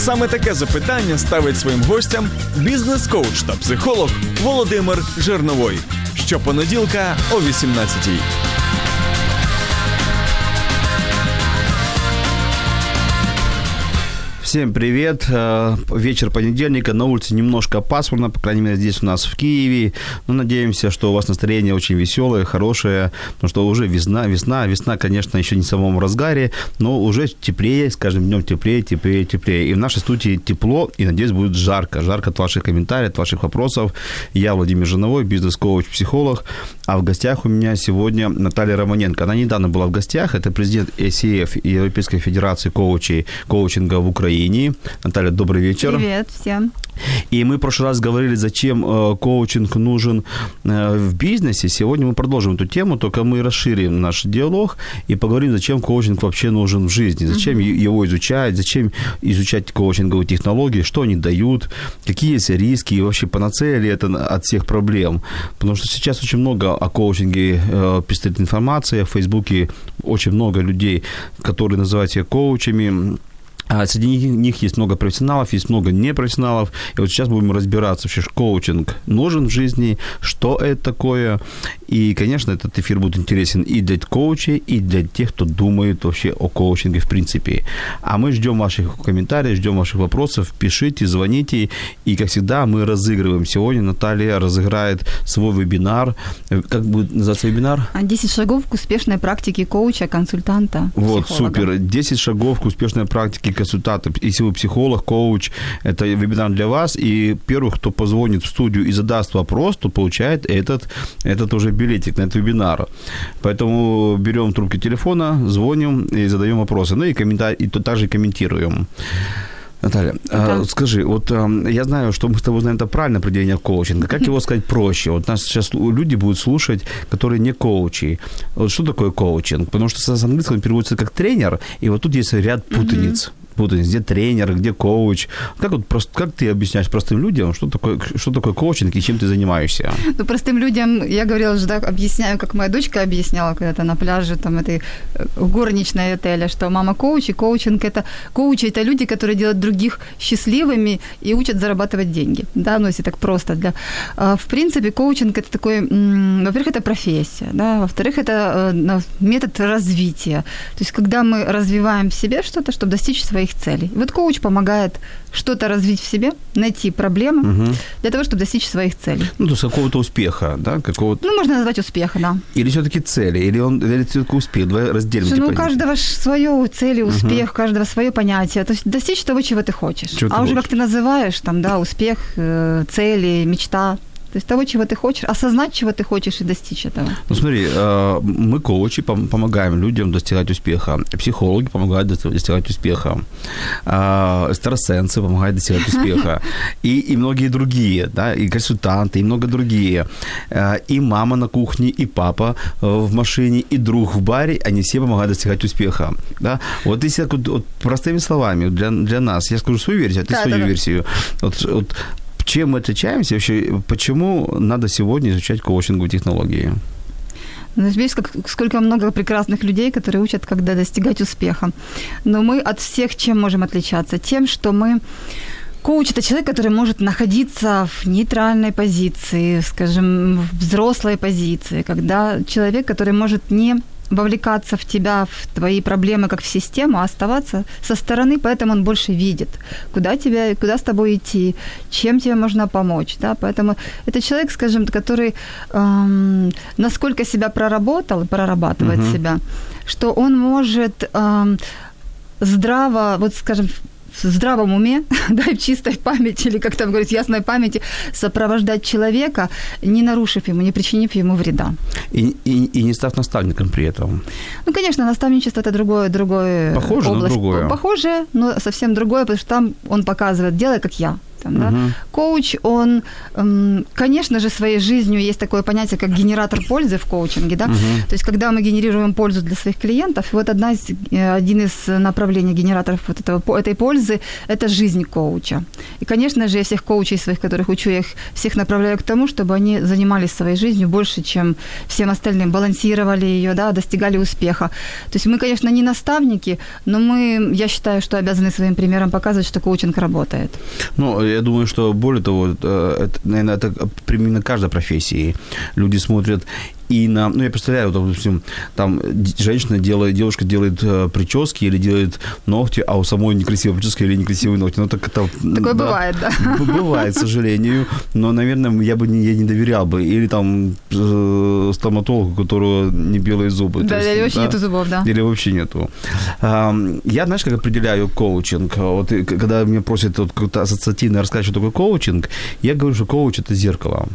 Саме таке запитання ставить своїм гостям бізнес-коуч та психолог Володимир Жирновой. Щопонеділка о 18-й. Всем привет. Э, Вечер понедельника. На улице немножко пасмурно, по крайней мере, здесь у нас в Киеве. Но надеемся, что у вас настроение очень веселое, хорошее, потому что уже весна, весна. Весна, конечно, еще не в самом разгаре, но уже теплее, с каждым днем теплее, теплее, теплее. И в нашей студии тепло, и, надеюсь, будет жарко. Жарко от ваших комментариев, от ваших вопросов. Я Владимир Жиновой, бизнес-коуч, психолог. А в гостях у меня сегодня Наталья Романенко. Она недавно была в гостях. Это президент ACF Европейской Федерации коучей, коучинга в Украине. Наталья, добрый вечер. Привет всем. И мы в прошлый раз говорили, зачем э, коучинг нужен э, в бизнесе. Сегодня мы продолжим эту тему, только мы расширим наш диалог и поговорим, зачем коучинг вообще нужен в жизни, зачем mm-hmm. его изучать, зачем изучать коучинговые технологии, что они дают, какие есть риски и вообще панацея ли это от всех проблем. Потому что сейчас очень много о коучинге э, пестует информация, в Фейсбуке очень много людей, которые называют себя коучами, а среди них есть много профессионалов, есть много непрофессионалов. И вот сейчас будем разбираться, вообще, коучинг нужен в жизни, что это такое. И, конечно, этот эфир будет интересен и для коучей, и для тех, кто думает вообще о коучинге в принципе. А мы ждем ваших комментариев, ждем ваших вопросов. Пишите, звоните. И, как всегда, мы разыгрываем. Сегодня Наталья разыграет свой вебинар. Как будет называться вебинар? 10 шагов к успешной практике коуча, консультанта, Вот, супер. 10 шагов к успешной практике консультанта. Если вы психолог, коуч, это вебинар для вас. И первый, кто позвонит в студию и задаст вопрос, то получает этот, этот уже билетик на этот вебинар. Поэтому берем трубки телефона, звоним и задаем вопросы. Ну и, комментарий, и также комментируем. Наталья, да. а, скажи, вот а, я знаю, что мы с тобой знаем это правильное определение коучинга. Как его сказать проще? Вот нас сейчас люди будут слушать, которые не коучи. Вот что такое коучинг? Потому что с английского переводится как тренер, и вот тут есть ряд путаниц. Mm-hmm путаниц, где тренер, где коуч. Как, вот просто, как ты объясняешь простым людям, что такое, что такое коучинг и чем ты занимаешься? Ну, простым людям, я говорила уже, так, объясняю, как моя дочка объясняла когда-то на пляже, там, этой э, горничной отеля, что мама коуч, и коучинг это... Коучи – это люди, которые делают других счастливыми и учат зарабатывать деньги. Да, ну, если так просто. Для... А, в принципе, коучинг – это такой... Во-первых, это профессия, да, во-вторых, это э, метод развития. То есть, когда мы развиваем в себе что-то, чтобы достичь своих своих целей. Вот коуч помогает что-то развить в себе, найти проблемы угу. для того, чтобы достичь своих целей. Ну, то есть какого-то успеха, да? Какого-то... Ну, можно назвать успеха, да. Или все-таки цели, или он или все-таки успех. Давай разделим. Что, ну, у каждого свое цели, успех, угу. у каждого свое понятие. То есть достичь того, чего ты хочешь. Чего а ты уже хочешь. как ты называешь, там, да, успех, э, цели, мечта, то есть того, чего ты хочешь, осознать, чего ты хочешь и достичь этого. Ну смотри, э, мы коучи помогаем людям достигать успеха, психологи помогают достигать успеха, э, экстрасенсы помогают достигать успеха, и, и многие другие, да, и консультанты, и много другие. Э, и мама на кухне, и папа в машине, и друг в баре, они все помогают достигать успеха. Да? Вот если вот, вот простыми словами для, для нас, я скажу свою версию, а ты да, свою да, версию. Вот, вот чем мы отличаемся вообще? Почему надо сегодня изучать коучинговые технологии? Ну, видишь, как, сколько много прекрасных людей, которые учат, когда достигать успеха. Но мы от всех чем можем отличаться? Тем, что мы Коуч – это человек, который может находиться в нейтральной позиции, скажем, в взрослой позиции, когда человек, который может не вовлекаться в тебя, в твои проблемы, как в систему, а оставаться со стороны, поэтому он больше видит, куда, тебя, куда с тобой идти, чем тебе можно помочь. Да? Поэтому это человек, скажем, который эм, насколько себя проработал, прорабатывает угу. себя, что он может эм, здраво, вот скажем, в здравом уме, да, и в чистой памяти, или как там говорят, ясной памяти, сопровождать человека, не нарушив ему, не причинив ему вреда. И, и, и не став наставником при этом. Ну, конечно, наставничество – это другое, другое Похоже, область. но другое. Похоже, но совсем другое, потому что там он показывает, делай, как я. Там, да? Коуч, он, эм, конечно же, своей жизнью есть такое понятие, как генератор пользы в коучинге. Да? То есть, когда мы генерируем пользу для своих клиентов, вот одна из, э, один из направлений генераторов вот этого, этой пользы – это жизнь коуча. И, конечно же, я всех коучей своих, которых учу, я их всех направляю к тому, чтобы они занимались своей жизнью больше, чем всем остальным, балансировали ее, да, достигали успеха. То есть мы, конечно, не наставники, но мы, я считаю, что обязаны своим примером показывать, что коучинг работает. Ну, я думаю, что более того, э, это, наверное, это примерно каждой профессии. Люди смотрят и на, ну, я представляю, допустим, там женщина делает, девушка делает э, прически или делает ногти, а у самой некрасивая прическа или некрасивые ногти. Ну, так это... Такое да, бывает, да. Бывает, к сожалению. Но, наверное, я бы не, я не доверял бы. Или там э, стоматологу, у которого не белые зубы. Да, есть, или вообще да? нету зубов, да. Или вообще нету. Я, знаешь, как определяю коучинг? Вот когда меня просят вот, как-то ассоциативно рассказать, что такое коучинг, я говорю, что коуч – это зеркало.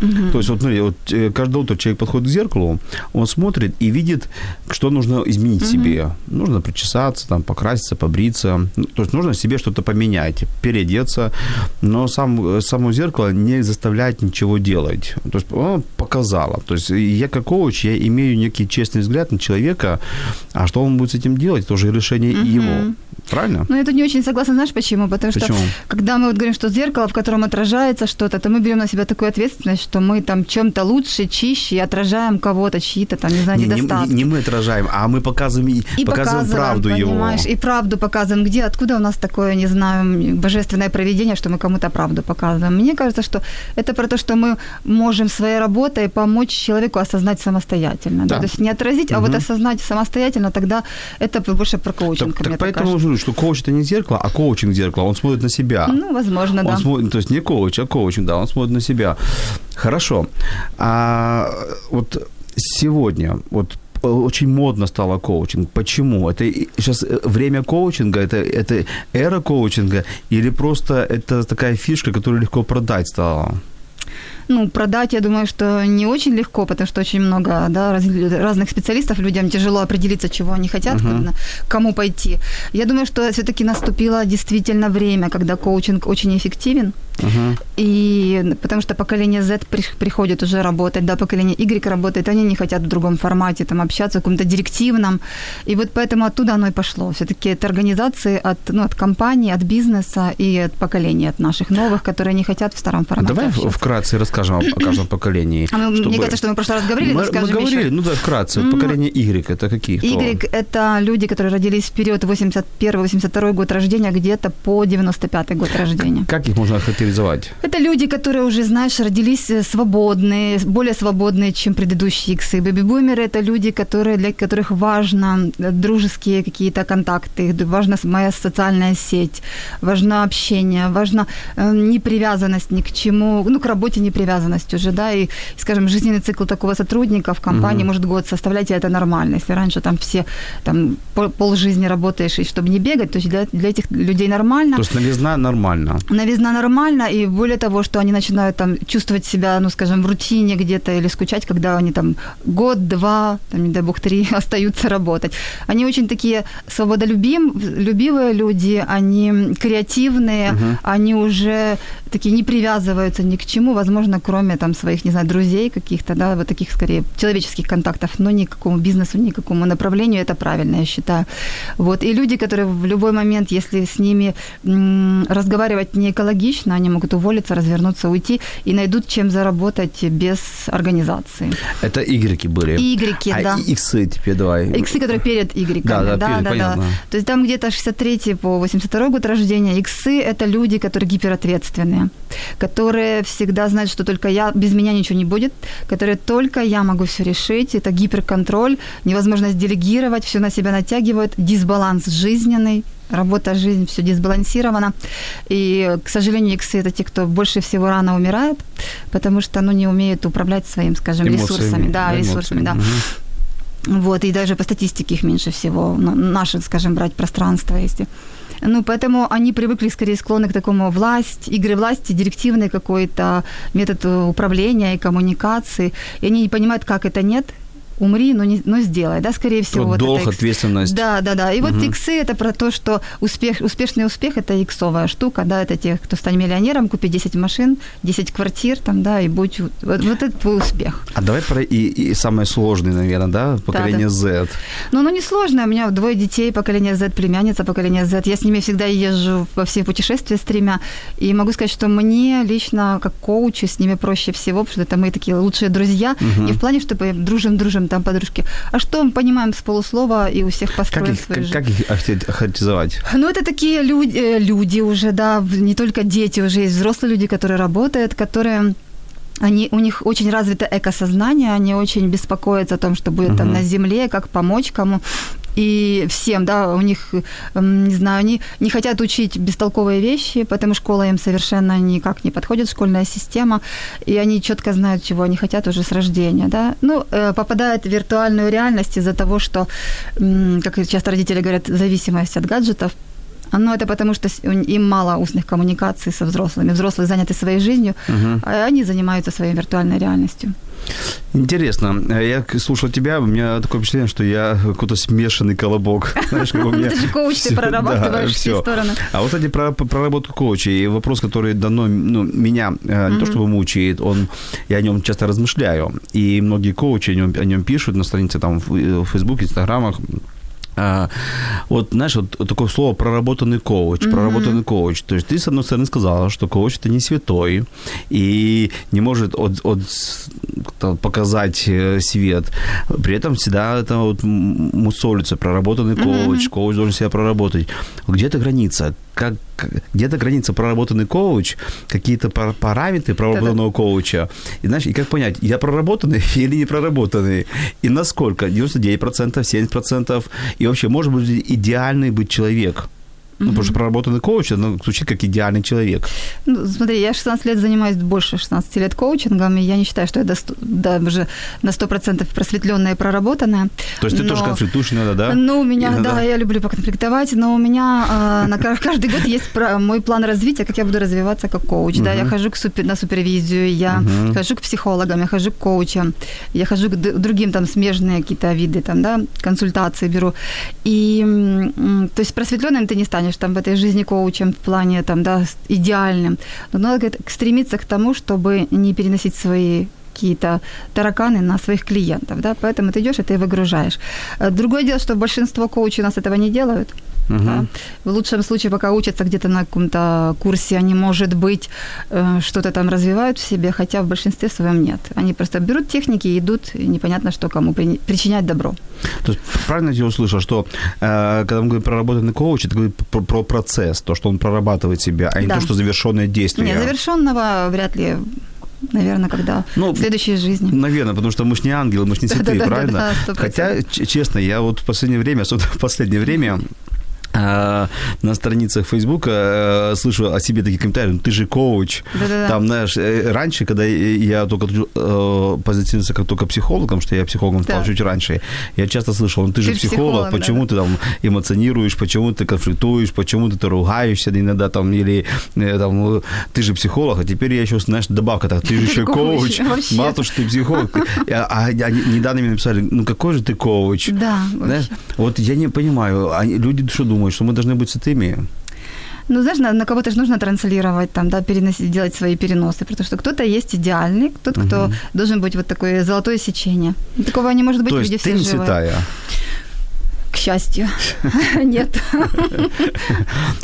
Угу. То есть, вот смотри, вот э, каждое утро человек подходит к зеркалу, он смотрит и видит, что нужно изменить угу. себе. Нужно причесаться, там, покраситься, побриться. Ну, то есть нужно себе что-то поменять, переодеться. Но сам, э, само зеркало не заставляет ничего делать. То есть оно показало. То есть я как коуч, я имею некий честный взгляд на человека, а что он будет с этим делать, это уже решение угу. его. Правильно? Ну, я тут не очень согласна, знаешь почему? Потому почему? что когда мы вот говорим, что зеркало, в котором отражается что-то, то мы берем на себя такую ответственность, что мы там чем-то лучше, чище и отражаем кого-то, чьи-то там, не знаю, недостатки. Не, не, не мы отражаем, а мы показываем, и показываем, показываем правду понимаешь, его. И правду показываем. Где, откуда у нас такое, не знаю, божественное проведение, что мы кому-то правду показываем. Мне кажется, что это про то, что мы можем своей работой помочь человеку осознать самостоятельно. Да. Да? То есть не отразить, угу. а вот осознать самостоятельно, тогда это больше про коучинг. Так, так поэтому кажется что коуч это не зеркало, а коучинг зеркало. Он смотрит на себя. Ну, возможно, он да. Смотрит, то есть не коуч, а коучинг, да, он смотрит на себя. Хорошо. А вот сегодня, вот очень модно стало коучинг. Почему? Это сейчас э, время коучинга, это, это эра коучинга, или просто это такая фишка, которую легко продать стало? Ну, продать, я думаю, что не очень легко, потому что очень много да, раз, разных специалистов, людям тяжело определиться, чего они хотят, uh-huh. куда, кому пойти. Я думаю, что все-таки наступило действительно время, когда коучинг очень эффективен. Uh-huh. И потому что поколение Z приходит уже работать, да, поколение Y работает, они не хотят в другом формате там общаться, в каком-то директивном. И вот поэтому оттуда оно и пошло. Все-таки это организации от, ну, от компании, от бизнеса и от поколения, от наших новых, которые не хотят в старом формате. Давай общаться. вкратце расскажем о, каждом поколении. А чтобы... Мне кажется, что мы в прошлый раз говорили, мы, но скажем Мы говорили, еще. ну да, вкратце. Mm-hmm. Поколение Y это какие? Кто? Y это люди, которые родились в период 81-82 год рождения, где-то по 95 год рождения. Как их можно охарактеризовать? Это люди, которые уже, знаешь, родились э, свободные, более свободные, чем предыдущие иксы. Бэби-бумеры – это люди, которые, для которых важно э, дружеские какие-то контакты, важна моя социальная сеть, важно общение, важна э, непривязанность ни к чему, ну, к работе непривязанность уже, да, и, скажем, жизненный цикл такого сотрудника в компании mm-hmm. может год составлять, и это нормально. Если раньше там все, там, пол жизни работаешь, и чтобы не бегать, то есть для, для этих людей нормально. То есть новизна нормально. Новизна нормально, и более того, что они начинают там чувствовать себя, ну, скажем, в рутине где-то или скучать, когда они там год, два, там, не дай бог, три остаются работать. Они очень такие свободолюбивые люди, они креативные, uh-huh. они уже такие не привязываются ни к чему, возможно, кроме там своих, не знаю, друзей каких-то, да, вот таких скорее человеческих контактов, но ни к какому бизнесу, ни к какому направлению, это правильно, я считаю. Вот, и люди, которые в любой момент, если с ними м- разговаривать не экологично, они могут уволиться, развернуться, уйти и найдут чем заработать без организации. Это Y были. Y, а да. Иксы теперь давай. Иксы, которые перед Y. Да, да, да, перед, да, понятно. да. То есть там где-то 63 по 82 год рождения. Иксы – это люди, которые гиперответственные, которые всегда знают, что только я, без меня ничего не будет, которые только я могу все решить. Это гиперконтроль, невозможность делегировать, все на себя натягивают, дисбаланс жизненный, работа, жизнь, все дисбалансировано. И, к сожалению, иксы – это те, кто больше всего рано умирает, потому что ну, не умеют управлять своим, скажем, эмоциями, ресурсами. Да, ресурсами, да. Угу. Вот, и даже по статистике их меньше всего. Ну, наши, скажем, брать пространство, если ну, поэтому они привыкли скорее склонны к такому власть, игры власти, директивный какой-то метод управления и коммуникации. И они не понимают, как это нет, умри, но, не, но сделай, да, скорее всего. Вот вот долг, это ответственность. Да, да, да. И вот иксы это про то, что успех, успешный успех это иксовая штука, да, это те, кто стань миллионером, купи 10 машин, 10 квартир, там, да, и будь вот, вот это твой успех. А давай про и, и самое сложное, наверное, да, поколение да. Z. Ну, оно несложно. У меня двое детей, поколение Z, племянница поколение Z. Я с ними всегда езжу во все путешествия с тремя. И могу сказать, что мне лично, как коучу, с ними проще всего, потому что это мы такие лучшие друзья. Не в плане, чтобы дружим-дружим там подружки, а что мы понимаем с полуслова и у всех построен Как их, свою как, жизнь. как их охарактеризовать? Ну, это такие люди, э, люди уже, да, не только дети, уже есть взрослые люди, которые работают, которые они, у них очень развито экосознание, они очень беспокоятся о том, что будет там на земле, как помочь кому. И всем, да, у них, эм, не знаю, они не хотят учить бестолковые вещи, поэтому школа им совершенно никак не подходит, школьная система, и они четко знают, чего они хотят уже с рождения, да. Ну, э, попадают в виртуальную реальность из-за того, что, как часто родители говорят, зависимость от гаджетов, ну, это потому, что им мало устных коммуникаций со взрослыми. Взрослые заняты своей жизнью, а они занимаются своей виртуальной реальностью. Интересно. Я слушал тебя, у меня такое впечатление, что я какой-то смешанный колобок. Знаешь, как у меня Ты же коуч, ты прорабатываешь все стороны. А вот, кстати, про проработку коуча и вопрос, который давно ну, меня э, не то чтобы мучает, он, я о нем часто размышляю. И многие коучи о нем, о нем пишут на странице там в э, в Фейсбуке, Инстаграмах. А, вот, знаешь, вот такое слово проработанный коуч, проработанный коуч. То есть ты, с одной стороны, сказала, что коуч это не святой и не может от, от, показать э, свет. При этом всегда это вот мусолится, проработанный коуч, коуч должен себя проработать. Где-то граница? Как, где-то граница проработанный коуч, какие-то пар- параметры проработанного коуча. И знаешь, и как понять, я проработанный или не проработанный? И насколько? 99%, 70%? И вообще, может быть идеальный быть человек? Ну, потому что проработанный коуч, ну, звучит как идеальный человек. Ну, смотри, я 16 лет занимаюсь больше 16 лет коучингом, и я не считаю, что я досто- да, уже на 100% просветленная и проработанная. То есть ты Но- тоже конфликтуешь иногда, да? Ну, у меня, Иногда. да, я люблю поконфликтовать, но у меня э, на ка- каждый год есть про- мой план развития, как я буду развиваться как коуч. Да, я хожу к супер, на супервизию, я хожу к психологам, я хожу к коучам, я хожу к д- другим там смежные какие-то виды, там, да, консультации беру. И, то есть просветленным ты не станешь там в этой жизни коучем в плане там, да, идеальным. Но надо как-то стремиться к тому, чтобы не переносить свои какие-то тараканы на своих клиентов, да, поэтому ты идешь и ты выгружаешь. Э, Другое дело, что большинство коучей у нас этого не делают. да. В лучшем случае, пока учатся где-то на каком-то курсе, они, может быть, э, что-то там развивают в себе, хотя в большинстве своем нет. Они просто берут техники и идут, и непонятно, что кому при- причинять добро. То есть правильно я услышал, что э, когда мы говорим про проработанный коуч, это говорит про, про процесс, то, что он прорабатывает себя, а не Да. то, что завершенное действие. Нет, завершенного вряд ли, наверное, когда Ну, в следующей жизни. Наверное, потому что мы ж не ангелы, мы ж не святые, Да-да-да-да, правильно? 100%. Хотя, честно, я вот в последнее время, особенно в последнее время, на страницах Фейсбука э, слышу о себе такие комментарии, ну ты же коуч. Да-да-да. Там, знаешь, э, раньше, когда я только э, позиционировался как только психологом, что я психологом стал Да. чуть раньше, я часто слышал, ну ты же Ты психолог, психолог, почему ты там эмоционируешь, почему ты конфликтуешь, почему ты, ругаешься иногда там, или э, там, ты же психолог, а теперь я еще, знаешь, добавка так, ты же еще коуч, мало того, что ты психолог. А, а недавно мне написали, ну какой же ты коуч? Да, вот я не понимаю, они, люди что думают, что мы должны быть святыми? Ну, знаешь, на, на кого-то же нужно транслировать, там, да, переносить, делать свои переносы, потому что кто-то есть идеальный, тот, кто должен быть вот такое золотое сечение. Такого не может быть, То люди есть все ты не живы. святая. Счастью. Нет.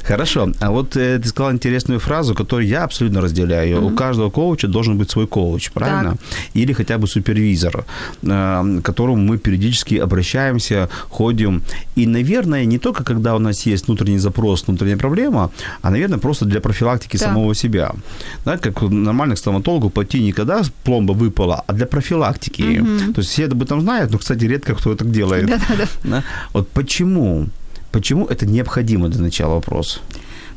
Хорошо. А вот э, ты сказала интересную фразу, которую я абсолютно разделяю. У каждого коуча должен быть свой коуч, правильно? Или хотя бы супервизор, э, к которому мы периодически обращаемся, ходим. И, наверное, не только когда у нас есть внутренний запрос, внутренняя проблема, а, наверное, просто для профилактики Да. самого себя. Да, как нормально к стоматологу пойти не когда пломба выпала, а для профилактики. То есть все об этом знают, но, кстати, редко кто так делает. Да-да-да. Вот почему? Почему это необходимо для начала вопроса?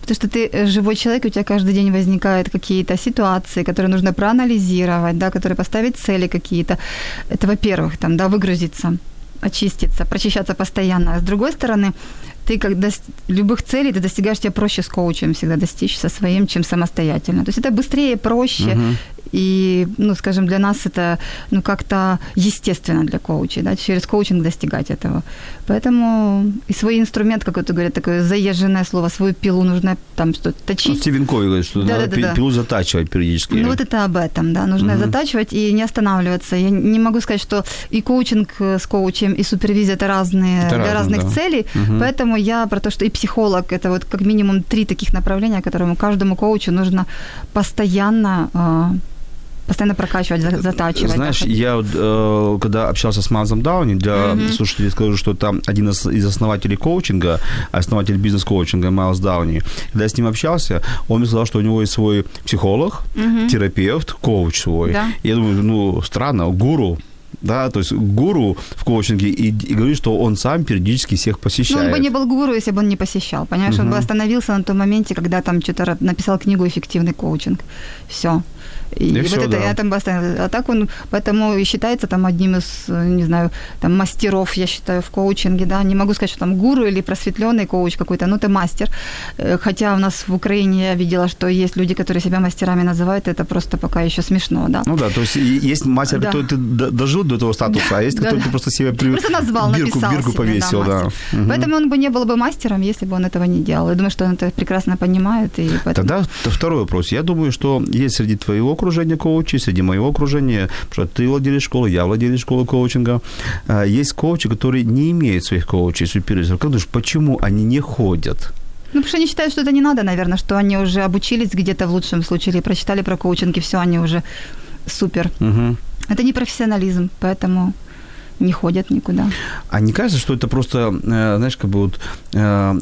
Потому что ты э, живой человек, у тебя каждый день возникают какие-то ситуации, которые нужно проанализировать, да, которые поставить цели какие-то. Это, во-первых, там, да, выгрузиться, очиститься, прочищаться постоянно. А с другой стороны, ты как дос- любых целей ты достигаешь, тебе проще с коучем всегда достичь со своим, чем самостоятельно. То есть это быстрее, проще И, ну, скажем, для нас это, ну, как-то естественно для коучей, да, через коучинг достигать этого. Поэтому и свой инструмент, как это говорят, такое заезженное слово, свою пилу нужно там что-то точить. Ну, Стивен Кови говорит, что Да, надо да, да, да. пилу затачивать периодически. Ну, вот это об этом, да. Нужно Мгм. затачивать и не останавливаться. Я не могу сказать, что и коучинг э, с коучем, и супервизия это разные Это для разных да. целей. Мгм. Поэтому я про то, что и психолог это вот как минимум три таких направления, которому каждому коучу нужно постоянно э, постоянно прокачивать, за- затачивать. Знаешь, да. я э, когда общался с Майлзом Дауни, для Мгм. слушателей скажу, что там один из, из основателей коучинга, основатель бизнес-коучинга Майлз Дауни, когда я с ним общался, он мне сказал, что у него есть свой психолог, Мгм. терапевт, коуч свой. Да. Я думаю, ну, странно, гуру, да, то есть гуру в коучинге и, и говорит, что он сам периодически всех Ну, посещает. он бы не был гуру, если бы он не посещал. Понимаешь, он бы остановился на том моменте, когда там что-то написал книгу «Эффективный коучинг». Все. И, И вот это да. я там остановился. А так он, поэтому и считается там одним из, не знаю, там мастеров, я считаю, в коучинге, да. Не могу сказать, что там гуру или просветленный коуч какой-то, ну, ты мастер. Э, Хотя у нас в Украине я видела, что есть люди, которые себя мастерами называют, это просто пока еще смешно, да. Ну да, то есть есть мастер, Да. который ты дожил до этого статуса, а есть, Да, который да. ты просто себе при... Просто назвал, бирку, написал бирку себе, повесил, да. мастер. Мгм. Поэтому он бы не был бы мастером, если бы он этого не делал. Я думаю, что он это прекрасно понимает. И поэтому... Тогда второй вопрос. Я думаю, что есть среди твоего окружения коучи, среди моего окружения, потому что ты владелец школы, я владелец школы коучинга. а, Есть коучи, которые не имеют своих коучей, супервизоров. Как думаешь, почему они не ходят? Ну, потому что они считают, что это не надо, наверное, что они уже обучились где-то в лучшем случае или прочитали про коучинг, и все, они уже супер. Мгм. Это не профессионализм, поэтому не ходят никуда. А не кажется, что это просто, э, знаешь, как бы вот э,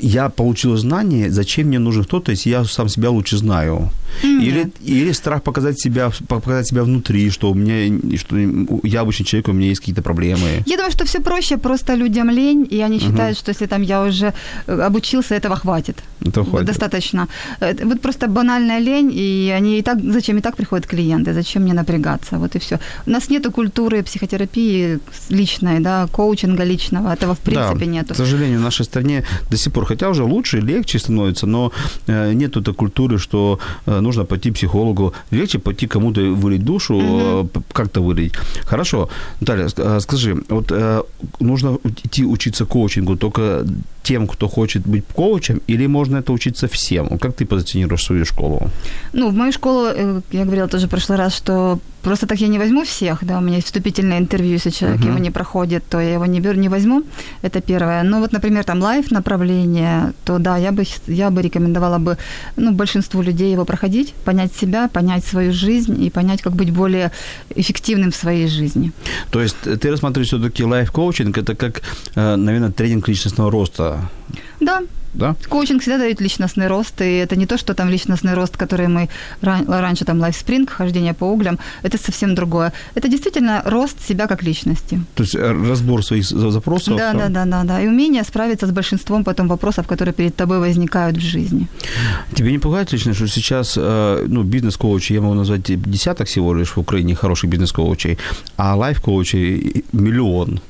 я получил знание, зачем мне нужен кто-то, если я сам себя лучше знаю? Или, или страх показать себя, показать себя внутри, что у меня, что я обычный человек, у меня есть какие-то проблемы. Я думаю, что все проще, просто людям лень, и они считают, что если там я уже э, обучился, этого хватит. Это хватит. Достаточно. Вот просто банальная лень, и они и так, зачем и так приходят клиенты, зачем мне напрягаться, вот и все. У нас нету культуры психотерапии личной, да, коучинга личного, этого в принципе да, нету. К сожалению, в нашей стране до сих пор, хотя уже лучше, легче становится, но э, нету той культуры, что э, нужно пойти психологу. Легче пойти кому-то вылить душу, п- как-то вылить. Хорошо. Наталья, ск- скажи, вот нужно идти учиться коучингу только тем, кто хочет быть коучем, или можно это учиться всем? Как ты позиционируешь свою школу? Ну, в мою школу, я говорила тоже в прошлый раз, что просто так я не возьму всех, да, у меня есть вступительное интервью, если человек Мгм. его не проходит, то я его не беру, не возьму, это первое. Ну, вот, например, там лайф направление, то да, я бы, я бы рекомендовала бы, ну, большинству людей его проходить, понять себя, понять свою жизнь и понять, как быть более эффективным в своей жизни. То есть ты рассматриваешь все-таки лайф-коучинг, это как, э, наверное, тренинг личностного роста, Да, да? Коучинг всегда дает личностный рост, и это не то, что там личностный рост, который мы ран- раньше там лайфспринг, хождение по углям, это совсем другое. Это действительно рост себя как личности. То есть э, разбор своих за- запросов. Да, да, да, да, да. И умение справиться с большинством потом вопросов, которые перед тобой возникают в жизни. Тебе не пугает лично, что сейчас э, ну, бизнес-коучи, я могу назвать десяток всего лишь в Украине хороших бизнес-коучей, а лайф-коучей миллион.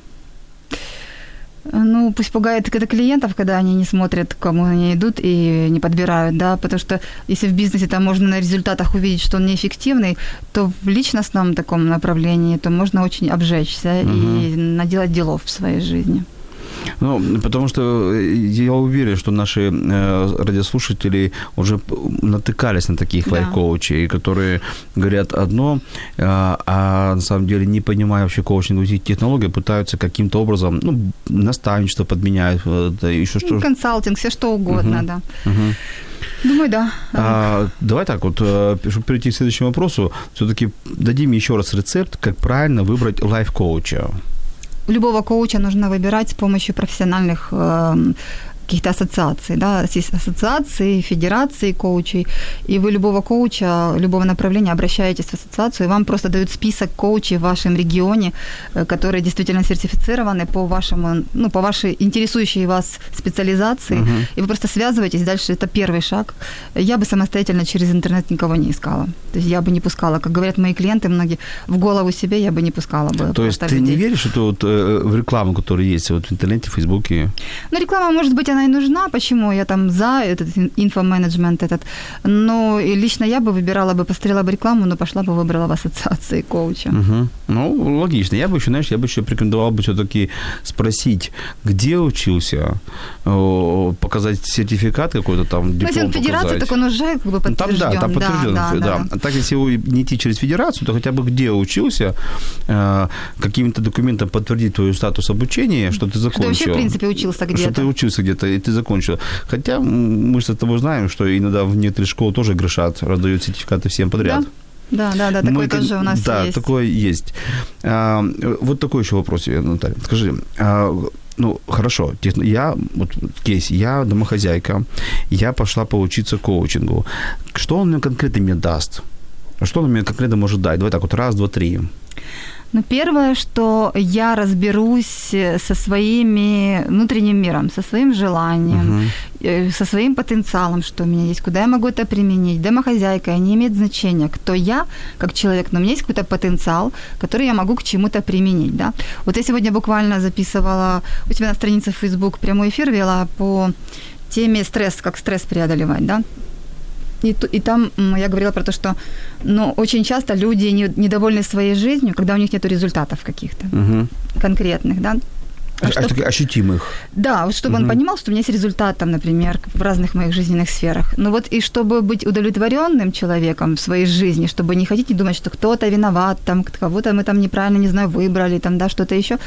Ну, пусть пугает это клиентов, когда они не смотрят, к кому они идут и не подбирают, да, потому что если в бизнесе там можно на результатах увидеть, что он неэффективный, то в личностном таком направлении, то можно очень обжечься и наделать делов в своей жизни. Ну, потому что э, я уверен, что наши э, радиослушатели уже натыкались на таких Да. лайф-коучей, которые говорят одно, а, а на самом деле, не понимая вообще коучинговых технологий, пытаются каким-то образом, ну, наставничество подменяют, э, да, еще Ну, консалтинг, все что угодно, Мгм. да. Мгм. Думаю, да. А, давай так вот, э, чтобы перейти к следующему вопросу, все-таки дадим еще раз рецепт, как правильно выбрать лайф-коуча. Любого коуча нужно выбирать с помощью профессиональных эм, каких-то ассоциаций, да, есть ассоциации, федерации коучей, и вы любого коуча, любого направления обращаетесь в ассоциацию, и вам просто дают список коучей в вашем регионе, э, которые действительно сертифицированы по вашему, ну, по вашей интересующей вас специализации, Мгм. и вы просто связываетесь, дальше это первый шаг. Я бы самостоятельно через интернет никого не искала, то есть я бы не пускала, как говорят мои клиенты многие, в голову себе я бы не пускала бы То есть ты не людей. веришь что вот, э, в рекламу, которая есть вот в интернете, в Фейсбуке? Ну, реклама, может быть, она и нужна, почему я там за этот ин- инфоменеджмент этот, но и лично я бы выбирала бы, посмотрела бы рекламу, но пошла бы выбрала в ассоциации коуча. Угу. Ну, логично. Я бы еще, знаешь, я бы еще порекомендовал бы все-таки спросить, где учился, о, показать сертификат какой-то там, Ну, диплом если он федерация, так он уже как бы Ну, Там, подтвержден. да, там подтвержден. да, да, да. А так, если не идти через федерацию, то хотя бы где учился, э, каким-то документом подтвердить твой статус обучения, что ты Что ты закончил. вообще, в принципе, учился Что где-то. ты учился где-то, и ты закончил. Хотя мы же с тобой знаем, что иногда в некоторых школах тоже грешат, раздают сертификаты всем подряд. Да, да, да, такое Мы кон- тоже у нас да, есть. такое есть. А, вот такой еще вопрос Наталья. Скажи, а, ну, хорошо, я, вот кейс, я домохозяйка, я пошла поучиться коучингу. Что он мне конкретно мне даст? Что он мне конкретно может дать? Давай так вот, раз, два, три. Ну, первое, что я разберусь э, со своими внутренним миром, со своим желанием, э, со своим потенциалом, что у меня есть, куда я могу это применить. Домохозяйка не имеет значения, кто я как человек, но у меня есть какой-то потенциал, который я могу к чему-то применить. Да? Вот я сегодня буквально записывала у тебя на странице Facebook прямой эфир вела по теме стресс, как стресс преодолевать, да? И, и там я говорила про то, что ну, очень часто люди не, недовольны своей жизнью, когда у них нет результатов каких-то Угу. конкретных, да. А Аж чтоб- ощутимых. да, вот чтобы он понимал, что у меня есть результат, там, например, в разных моих жизненных сферах. Ну вот и чтобы быть удовлетворенным человеком в своей жизни, чтобы не ходить и думать, что кто-то виноват, там, кого-то мы там неправильно, не знаю, выбрали, там, да, что-то еще,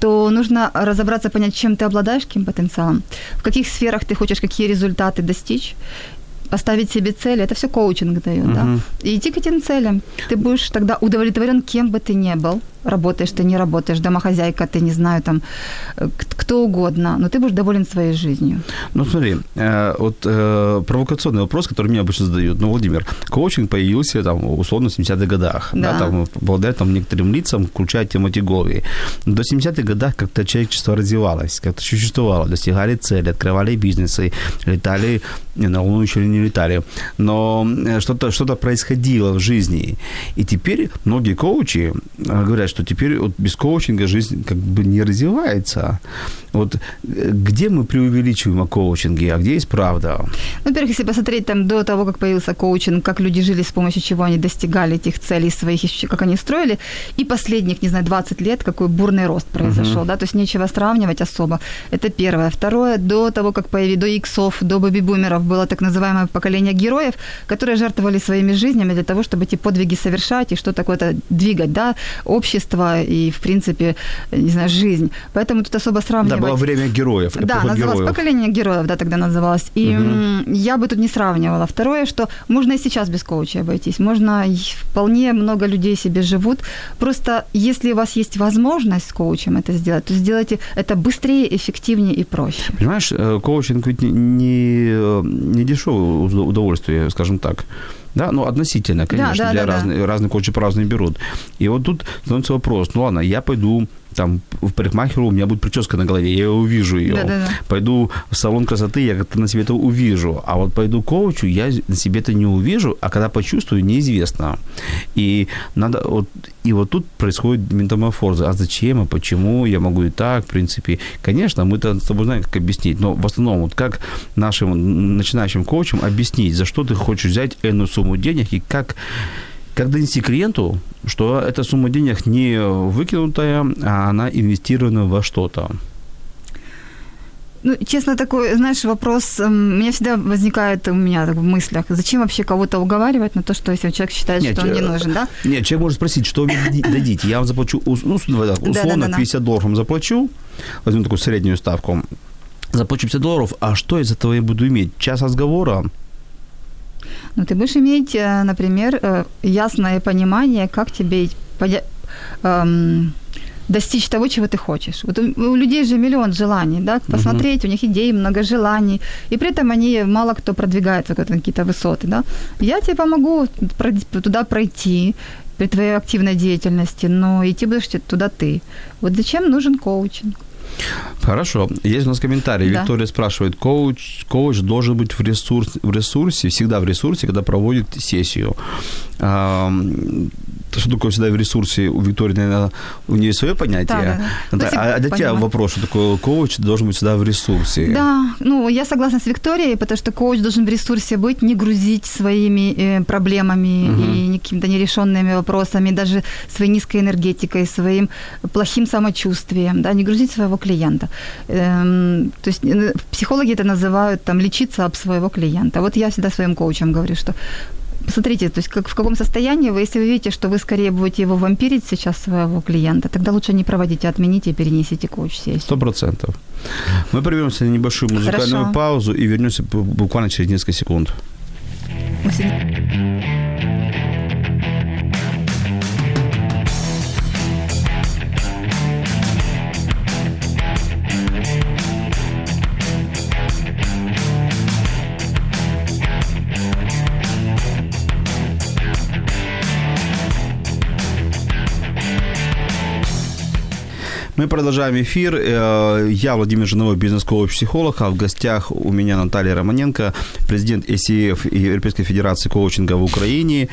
то нужно разобраться, понять, чем ты обладаешь, каким потенциалом, в каких сферах ты хочешь какие результаты достичь, поставить себе цели, это все коучинг дает, да, Мгм. и идти к этим целям. Ты будешь тогда удовлетворен, кем бы ты ни был, работаешь ты, не работаешь, домохозяйка ты, не знаю, там, э, кто угодно, но ты будешь доволен своей жизнью. Ну, смотри, э, вот э, провокационный вопрос, который мне обычно задают. Ну, Владимир, коучинг появился там условно в 70-х годах, да, Да. там, благодаря там некоторым лицам, включая Тимоти Голви. До 70-х годах как-то человечество развивалось, как-то существовало, достигали цели, открывали бизнесы, летали, не, на Луну еще не летали, но что-то, что-то происходило в жизни. И теперь многие коучи говорят, что теперь вот без коучинга жизнь как бы не развивается. Вот э, где мы преувеличиваем о коучинге, а где есть правда? Ну, Во-первых, если посмотреть там до того, как появился коучинг, как люди жили, с помощью чего они достигали этих целей своих, как они строили, и последних, не знаю, 20 лет, какой бурный рост произошел, да, то есть нечего сравнивать особо. Это первое. Второе, до того, как появились, до иксов, до бэби-бумеров было так называемое поколение героев, которые жертвовали своими жизнями для того, чтобы эти подвиги совершать и что такое-то двигать, да, общество и, в принципе, не знаю, жизнь. Поэтому тут особо Да, сравнивать... было время героев, Да, называлось героев. поколение героев, да, тогда называлось. И м, я бы тут не сравнивала. Второе, что можно и сейчас без коуча обойтись. Можно вполне много людей себе живут. Просто если у вас есть возможность с коучем это сделать, то сделайте это быстрее, эффективнее и проще. Понимаешь, э, коучинг ведь не, не, не дешевое удо- удовольствие, скажем так. Да, ну относительно, конечно, да, для да, да. разных, разных коучей по-разному берут. И вот тут становится вопрос, ну ладно, я пойду там в парикмахеру, у меня будет прическа на голове, я увижу ее. Да-да-да. Пойду в салон красоты, я как-то на себе это увижу. А вот пойду к коучу, я на себе это не увижу, а когда почувствую, неизвестно. И надо вот и вот тут происходит метаморфоза. А зачем, а почему? Я могу и так, в принципе. Конечно, мы-то с тобой знаем, как объяснить, но в основном, вот как нашим начинающим коучам объяснить, за что ты хочешь взять энную сумму денег и как как донести клиенту, что эта сумма денег не выкинутая, а она инвестирована во что-то. Ну, честно, такой, знаешь, вопрос, эм, у меня всегда возникает у меня так, в мыслях, зачем вообще кого-то уговаривать на то, что если человек считает, Нет, что он не э, нужен, да? Нет, человек может спросить, что вы дади- дадите. Я вам заплачу, ну, условно, Да-да-да-да. 50 долларов вам заплачу, возьму такую среднюю ставку, заплачу 50 долларов, а что из этого я буду иметь? Час разговора? Ну, ты будешь иметь, э, например, э, ясное понимание, как тебе эм, достичь того, чего ты хочешь. Вот у, у людей же миллион желаний, да, посмотреть, у них идей, много желаний, и при этом они мало кто продвигается на какие-то высоты, да. Я тебе помогу туда пройти при твоей активной деятельности, но идти будешь туда ты. Вот зачем нужен коучинг? Хорошо. Есть у нас комментарий. Да. Виктория спрашивает, коуч, коуч должен быть в, ресурс, в ресурсе, всегда в ресурсе, когда проводит сессию. Ам, что такое всегда в ресурсе у Виктории, наверное, у нее свое понятие. Да, да, да. А, а для тебя вопрос, что такое коуч должен быть всегда в ресурсе. Да, ну я согласна с Викторией, потому что коуч должен в ресурсе быть, не грузить своими э, проблемами Мгм. и какими-то нерешенными вопросами, даже своей низкой энергетикой, своим плохим самочувствием, да, не грузить своего клиента. Эм, то есть э, психологи это называют там лечиться об своего клиента. Вот я всегда своим коучам говорю, что Смотрите, то есть как, в каком состоянии вы, если вы видите, что вы скорее будете его вампирить сейчас своего клиента, тогда лучше не проводите, отмените и перенесите коуч-сессию. Сто процентов. Мы прервемся на небольшую музыкальную Хорошо. паузу и вернемся бу- буквально через несколько секунд. Мы продолжаем эфир. Э, Я Владимир Жиновой, бизнес-коуч, психолог, а в гостях у меня Наталья Романенко, президент ЭСИФ и Европейской Федерации коучинга в Украине.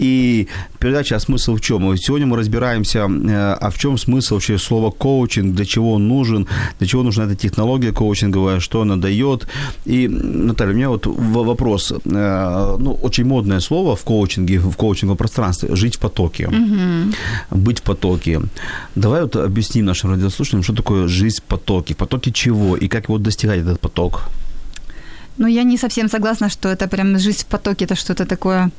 И передача «А смысл в чем?». Сегодня мы разбираемся, э, а в чем смысл вообще слова коучинг, для чего он нужен, для чего нужна эта технология коучинговая, что она дает. И, Наталья, у меня вот вопрос. Э, Ну, очень модное слово в коучинге, в коучинговом пространстве – жить в потоке быть в потоке. Давай вот объясним нашим радиослушателям, что такое жизнь в потоке, в потоке чего? И как его достигать этот поток. Ну, я не совсем согласна, что это прям жизнь в потоке, это что-то такое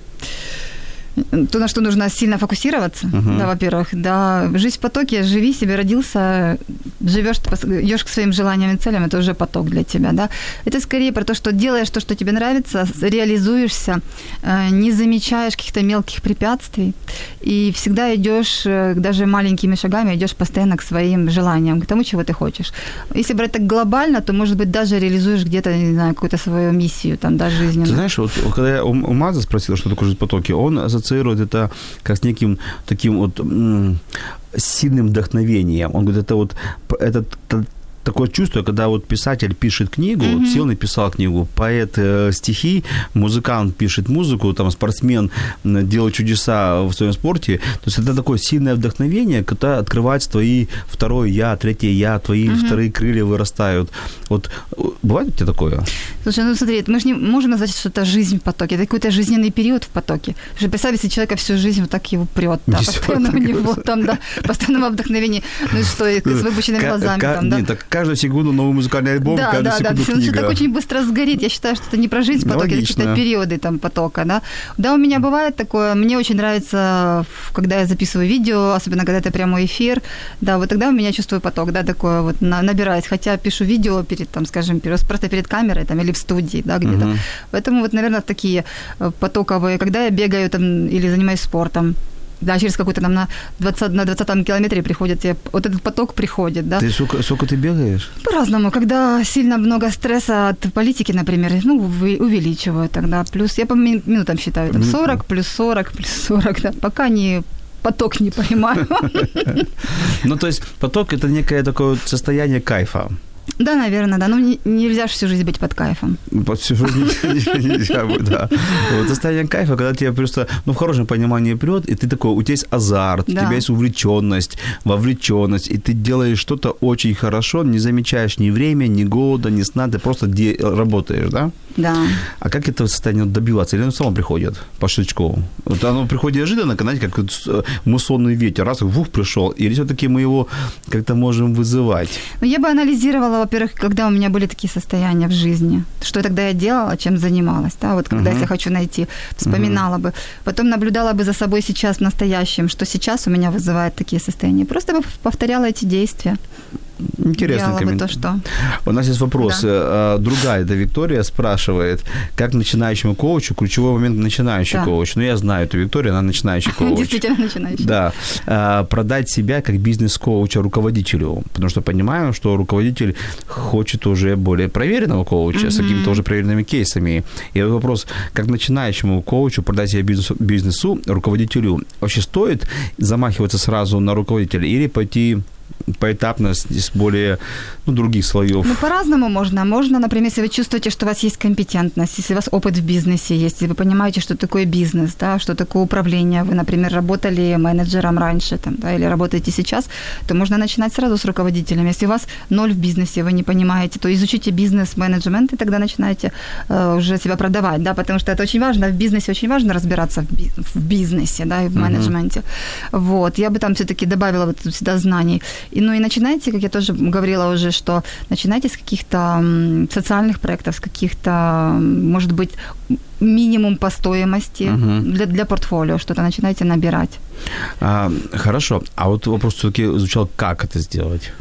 то, на что нужно сильно фокусироваться, Мгм. да, во-первых, да, жизнь в потоке, живи себе, родился, живешь, идешь к своим желаниям и целям, это уже поток для тебя, да. Это скорее про то, что делаешь то, что тебе нравится, реализуешься, э, не замечаешь каких-то мелких препятствий и всегда идешь э, даже маленькими шагами, идешь постоянно к своим желаниям, к тому, чего ты хочешь. Если брать так глобально, то, может быть, даже реализуешь где-то, не знаю, какую-то свою миссию, там, да, Ты жизненную. знаешь, вот когда я у Маза спросил, что такое жизнь в потоке, он ассоциирует это как с неким таким вот сильным вдохновением. Он говорит, это вот п- это т- такое чувство, когда вот писатель пишет книгу, Мгм. сел написал книгу, поэт э, стихи, музыкант пишет музыку, там спортсмен делает чудеса в своем спорте. То есть это такое сильное вдохновение, когда открывается твои второе я, третье я, твои вторые крылья вырастают. Вот э, бывает у тебя такое? Слушай, ну смотри, мы же не можем назвать, что это жизнь в потоке. Это какой-то жизненный период в потоке. Же представь, если человека всю жизнь вот так его прет, да, постоянно у так него его. там, да, постоянного вдохновения. Ну что, с выпученными Ка- глазами там, да. Нет, так каждую секунду новый музыкальный альбом, да, каждую да, да, секунду что книга. так очень быстро сгорит. Я считаю, что это не про жизнь в это какие-то периоды там потока, да. Да, у меня бывает такое, мне очень нравится, когда я записываю видео, особенно когда это прямой эфир, да, вот тогда у меня чувствую поток, да, такое вот на- набираюсь, хотя пишу видео перед, там, скажем, просто перед камерой там или в студии, да, где-то. Мгм. Поэтому вот, наверное, такие э, потоковые, когда я бегаю там или занимаюсь спортом, да, через какой-то там на 20, на 20 километре приходит тебе, вот этот поток приходит, да. Ты сколько, сколько ты бегаешь? По-разному. Когда сильно много стресса от политики, например, ну, увеличиваю тогда. Плюс, я по мин- минутам считаю, там Мгм. 40 плюс 40 плюс 40, да, пока не поток не поймаю. Ну, то есть поток – это некое такое состояние кайфа. Да, наверное, да. Ну, не- нельзя же всю жизнь быть под кайфом. Под всю жизнь нельзя быть, да. Вот состояние кайфа, когда тебе просто, ну, в хорошем понимании прет, и ты такой, у тебя есть азарт, у тебя есть увлеченность, вовлеченность, и ты делаешь что-то очень хорошо, не замечаешь ни время, ни голода, ни сна, ты просто работаешь, да? Да. А как этого состояния добиваться? Или оно само приходит по щелчку? Вот оно приходит неожиданно, знаете, как вот с- муссонный ветер, раз, вух, пришел. Или все-таки мы его как-то можем вызывать? Ну, я бы анализировала, во-первых, когда у меня были такие состояния в жизни, что тогда я делала, чем занималась, да, вот когда если я хочу найти, вспоминала бы. Потом наблюдала бы за собой сейчас в настоящем, что сейчас у меня вызывает такие состояния. Просто бы повторяла эти действия. Интересный бы то, комментарий. что... У нас есть вопрос. Да. Э, Другая, это Виктория спрашивает, как начинающему коучу, ключевой момент начинающий Да. коуч. Ну, я знаю эту Викторию, она начинающий коуч. Действительно начинающий. Да, Э, продать себя как бизнес-коуча руководителю, потому что понимаю, что руководитель хочет уже более проверенного коуча с какими-то уже проверенными кейсами. И вот вопрос, как начинающему коучу продать себя бизнесу, бизнесу руководителю, вообще стоит замахиваться сразу на руководителя или пойти поэтапно, с, с более ну, других слоев? Ну, по-разному можно. Можно, например, если вы чувствуете, что у вас есть компетентность, если у вас опыт в бизнесе есть, если вы понимаете, что такое бизнес, да, что такое управление, вы, например, работали менеджером раньше там, да, или работаете сейчас, то можно начинать сразу с руководителем. Если у вас ноль в бизнесе, вы не понимаете, то изучите бизнес-менеджмент и тогда начинаете э, уже себя продавать, да, потому что это очень важно. В бизнесе очень важно разбираться в, би- в бизнесе, да, и в менеджменте. Вот. Я бы там все-таки добавила вот всегда знаний. И, ну и начинайте, как я тоже говорила уже, что начинайте с каких-то социальных проектов, с каких-то, может быть, минимум по стоимости Мгм. для, для портфолио, что-то начинайте набирать. А, хорошо. А вот вопрос все-таки звучал, как это сделать?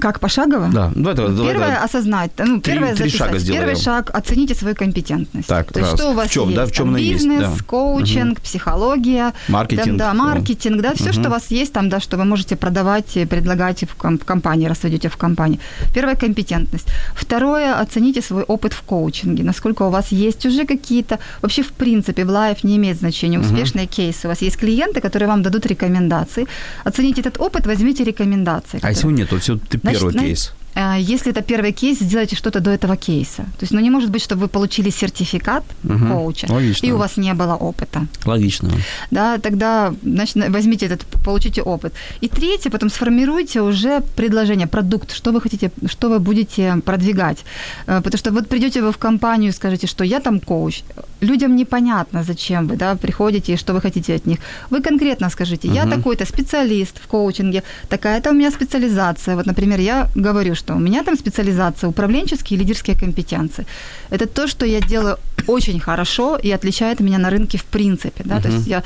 Как пошагово? Да, ну это Первое давай. осознать, ну, Три- первое три шага записать. сделаем. Первый шаг оцените свою компетентность. Так, То есть раз. что у вас В чём, есть? да, в чём там, она есть, бизнес, да. коучинг, психология, Маркетинг. да, да, маркетинг, да, все, Мгм. что у вас есть там, да, что вы можете продавать, предлагать в, ком- в компании, раз вы идете в компании. Первое компетентность. Второе оцените свой опыт в коучинге, насколько у вас есть уже какие-то, вообще в принципе в лайф не имеет значения успешные кейсы. У вас есть клиенты, которые вам дадут рекомендации. Оцените этот опыт, возьмите рекомендации. А которые- если нет, вот всё, ты Значит, первый на- кейс. Э, Если это первый кейс, сделайте что-то до этого кейса. То есть, ну, не может быть, чтобы вы получили сертификат Мгм. коуча, Логично. и у вас не было опыта. Логично. Да, тогда, значит, на- возьмите этот, получите опыт. И третье, потом сформируйте уже предложение, продукт, что вы хотите, что вы будете продвигать. Э, Потому что вот придете вы в компанию и скажете, что я там коуч. Людям непонятно, зачем вы да, приходите и что вы хотите от них. Вы конкретно скажите, я такой-то специалист в коучинге, такая-то у меня специализация. Вот, например, я говорю, что у меня там специализация управленческие и лидерские компетенции. Это то, что я делаю очень хорошо и отличает меня на рынке в принципе. Да? То есть я...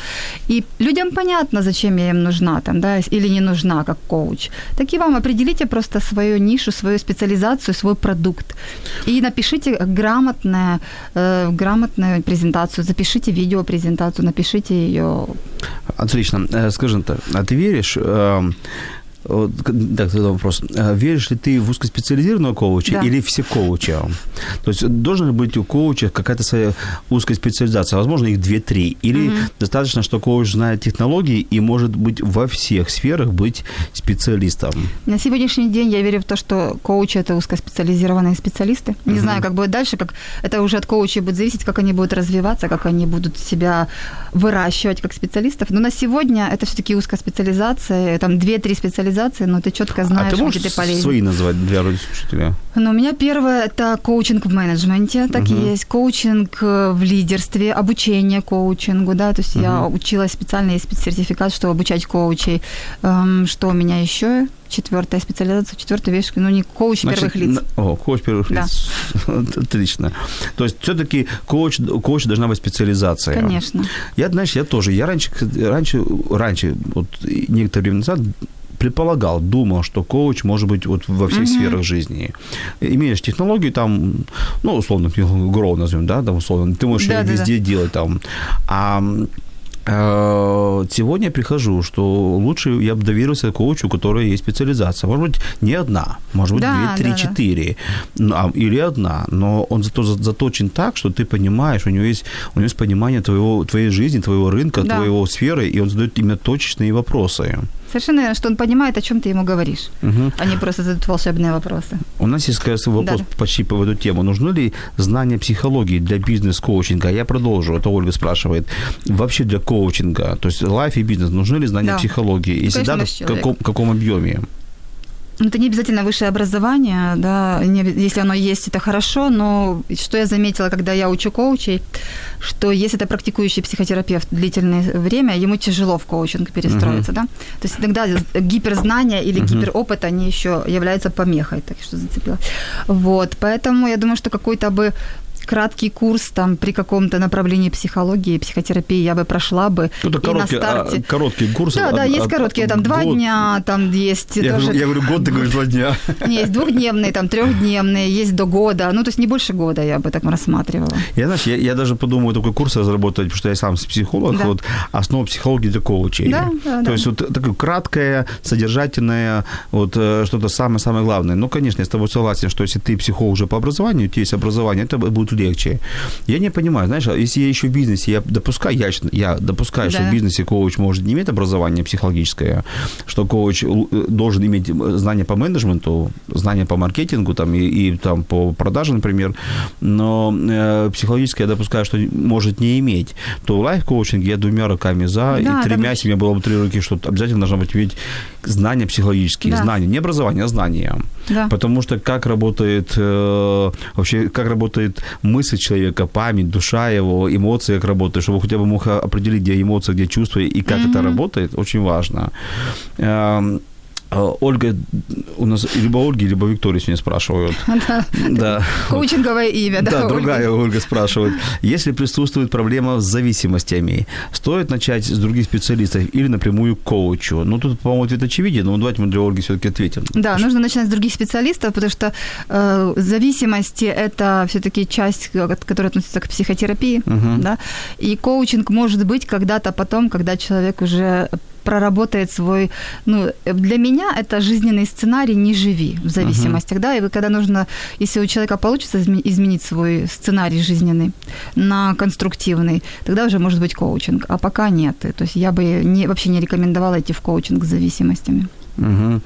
И людям понятно, зачем я им нужна там, да, или не нужна как коуч. Так и вам определите просто свою нишу, свою специализацию, свой продукт. И напишите грамотное, э, грамотную презентацию, запишите видеопрезентацию, напишите ее Отлично. Э, Скажи, так, а ты веришь... к- так, тогда вопрос. Э, Веришь ли ты в узкоспециализированного коуча Да. или все коуча? То есть должен ли быть у коуча какая-то своя узкая специализация? Возможно, их две-три. Или достаточно, что коуч знает технологии и может быть во всех сферах быть специалистом? На сегодняшний день я верю в то, что коучи – это узкоспециализированные специалисты. Не знаю, как будет дальше, как это уже от коучей будет зависеть, как они будут развиваться, как они будут себя выращивать как специалистов. Но на сегодня это все-таки узкая специализация, там 2-3 специализации, но ты четко знаешь, а ты где можешь ты полезен. свои назвать для радиослушателя? Ну, у меня первое – это коучинг в менеджменте, так и есть. Коучинг э, в лидерстве, обучение коучингу, да, то есть я училась специально, есть сертификат, чтобы обучать коучей. Эм, что у меня еще? Четвертая специализация, четвертая вещь, ну, не коуч Значит, первых лиц. О, коуч первых Да. лиц. Отлично. То есть все-таки коуч, у коуча должна быть специализация. Конечно. Я, знаешь, я тоже. Я раньше, раньше, раньше, вот некоторое время назад предполагал, думал, что коуч может быть вот во всех сферах жизни. Имеешь технологию там, ну, условно, grow назовем, да, там, условно, ты можешь её Да-да-да. везде делать там. А э, сегодня я прихожу, что лучше я бы доверился коучу, у которой есть специализация. Может быть, не одна, может быть, Да, две, три, да, да. четыре, ну, а- или одна, но он зато за- заточен так, что ты понимаешь, у него есть, у него есть понимание твоего, твоей жизни, твоего рынка, Да. твоего сферы, и он задает именно точечные вопросы. Совершенно верно, что он понимает, о чем ты ему говоришь, а не просто задают волшебные вопросы. У нас есть кажется, вопрос Да. почти по эту тему. Нужны ли знания психологии для бизнес-коучинга? Я продолжу. Это Ольга спрашивает. Вообще для коучинга, то есть лайф и бизнес, нужны ли знания Да. психологии? Если конечно, да, то в каком, каком объеме? Это не обязательно высшее образование, да, не если оно есть, это хорошо, но что я заметила, когда я учу коучей, что если это практикующий психотерапевт длительное время, ему тяжело в коучинг перестроиться, да. То есть иногда гиперзнания или гиперопыт, они еще являются помехой, так что зацепила. Вот, поэтому я думаю, что какой-то бы краткий курс там при каком-то направлении психологии, психотерапии я бы прошла бы. Ну, и на короткий, старте... а, короткий курс. Да, а- да, есть а- короткие, там два год. дня, там есть Я, тоже... говорю, я говорю, год, ты говоришь два дня. Есть двухдневные, там трехдневные, есть до года. Ну, то есть не больше года я бы так рассматривала. Я, знаешь, я, я даже подумаю такой курс разработать, потому что я сам психолог, Да. вот, основа психологии для коучей. Да, да, То да. есть вот такое краткое, содержательное, вот э, что-то самое-самое главное. Ну, конечно, я с тобой согласен, что если ты психолог уже по образованию, у тебя есть образование, это будет легче. Я не понимаю, знаешь, если я еще в бизнесе, я допускаю, я, я допускаю, что Да. в бизнесе коуч может не иметь образование психологическое, что коуч э, должен иметь знания по менеджменту, знания по маркетингу там, и, и там по продаже, например, но э, психологически я допускаю, что может не иметь, то в лайф-коучинге я двумя руками за, Да, и там- тремя, если у меня было бы три руки, что обязательно должно быть иметь знания психологические, Да. знания, не образование, а знания. Да. Потому что как работает э, вообще, как работает мысль человека, память, душа его, эмоции как работают, чтобы хотя бы мог определить, где эмоции, где чувства и как это работает, очень важно. Э, Ольга, у нас либо Ольги, либо Виктория сегодня спрашивают. Да. Да. Коучинговое имя, да, Да, Ольга? другая Ольга спрашивает. Если присутствует проблема с зависимостями, стоит начать с других специалистов или напрямую к коучу? Ну, тут, по-моему, ответ очевиден, но давайте мы для Ольги все-таки ответим. Да, нужно начинать с других специалистов, потому что э, зависимости – это все-таки часть, которая относится к психотерапии, Мгм. да, и коучинг может быть когда-то потом, когда человек уже проработает свой, ну, для меня это жизненный сценарий «не живи» в зависимостях, да, и когда нужно, если у человека получится изме- изменить свой сценарий жизненный на конструктивный, тогда уже может быть коучинг, а пока нет, то есть я бы не, вообще не рекомендовала идти в коучинг с зависимостями. Мгм.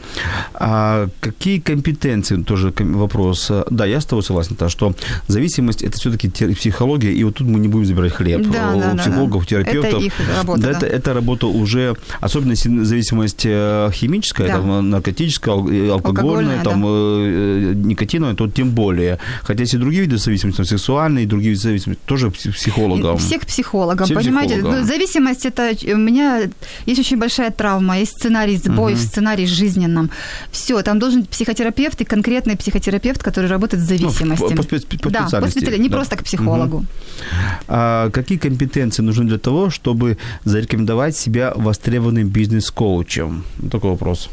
А какие компетенции, тоже ком- вопрос. Да, я с тобой согласен, то, что зависимость – это все-таки психология, и вот тут мы не будем забирать хлеб Да, у да, да, психологов, да. терапевтов. Это их работа, Да, да. Это, это работа уже, особенно зависимость э, химическая, Да. там, э, наркотическая, ал- э, алкогольная, Алкогольная, там, э, э, никотиновая, то тем более. Хотя есть и другие виды зависимости, сексуальные, и другие виды зависимости, тоже пси- психологам. Всех психологам, Всем понимаете? психологам. Ну, зависимость это у меня есть очень большая травма, есть сценарий сбой, Мгм. Сценарий жизненном. Все, там должен быть психотерапевт и конкретный психотерапевт, который работает с Ну, зависимостями. по, спец- по да, по специальности. специали- не да. просто к психологу. А какие компетенции нужны для того, чтобы зарекомендовать себя востребованным бизнес-коучем? Такой вопрос.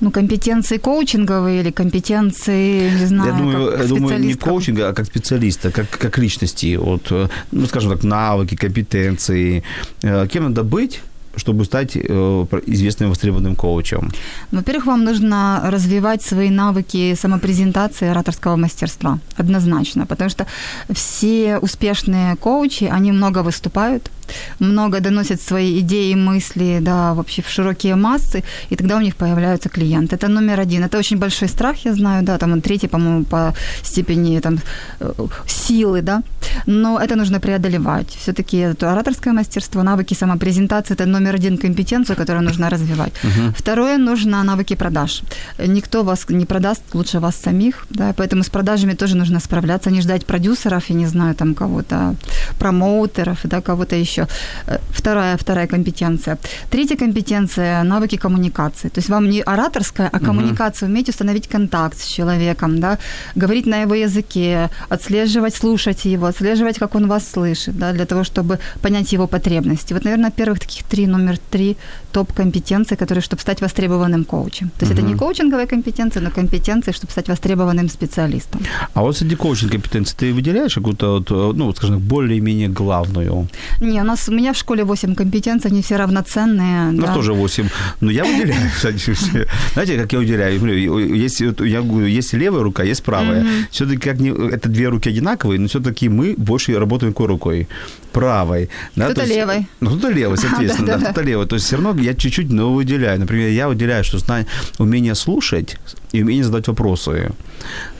Ну, компетенции коучинговые или компетенции, не знаю, я думаю, как я думаю, не коучинга, а как специалиста, как, как личности. Вот, э, ну, скажем так, навыки, компетенции. Э, Кем надо быть, чтобы стать э, известным востребованным коучем? Во-первых, вам нужно развивать свои навыки самопрезентации, ораторского мастерства. Однозначно. Потому что все успешные коучи, они много выступают, много доносят свои идеи, мысли, да, вообще в широкие массы, и тогда у них появляются клиенты. Это номер один. Это очень большой страх, я знаю, да, там он третий, по-моему, по степени там, э, силы, да, но это нужно преодолевать. Все-таки это ораторское мастерство, навыки самопрезентации – это номер один компетенцию, которую нужно развивать. Второе, нужно навыки продаж. Никто вас не продаст лучше вас самих, да, поэтому с продажами тоже нужно справляться, не ждать продюсеров, я не знаю, там кого-то, промоутеров, да, кого-то еще. Э, Вторая, вторая компетенция. Третья компетенция – навыки коммуникации. То есть вам не ораторская, а коммуникация, уметь установить контакт с человеком, да, говорить на его языке, отслеживать, слушать его, отслеживать, как он вас слышит, да, для того, чтобы понять его потребности. Вот, наверное, первых таких три, номер три топ-компетенции, которые, чтобы стать востребованным коучем. То есть это не коучинговая компетенция, но компетенции, чтобы стать востребованным специалистом. А вот среди коучинг компетенций ты выделяешь какую-то, э, ну, скажем, более-менее главную? Не, нас у меня в школе 8 компетенций, они все равноценные. У нас да. тоже 8. Но я выделяю. Знаете, как я выделяю? Есть, я говорю, есть левая рука, есть правая. Все-таки как не, это две руки одинаковые, но все-таки мы больше работаем какой рукой? Правой. Да, Кто-то то есть- левой. Ну, кто-то левой, соответственно, да, Да-да-да. кто-то левой. То есть все равно я чуть-чуть, но выделяю. Например, я выделяю, что знаю, умение слушать и умение задать вопросы.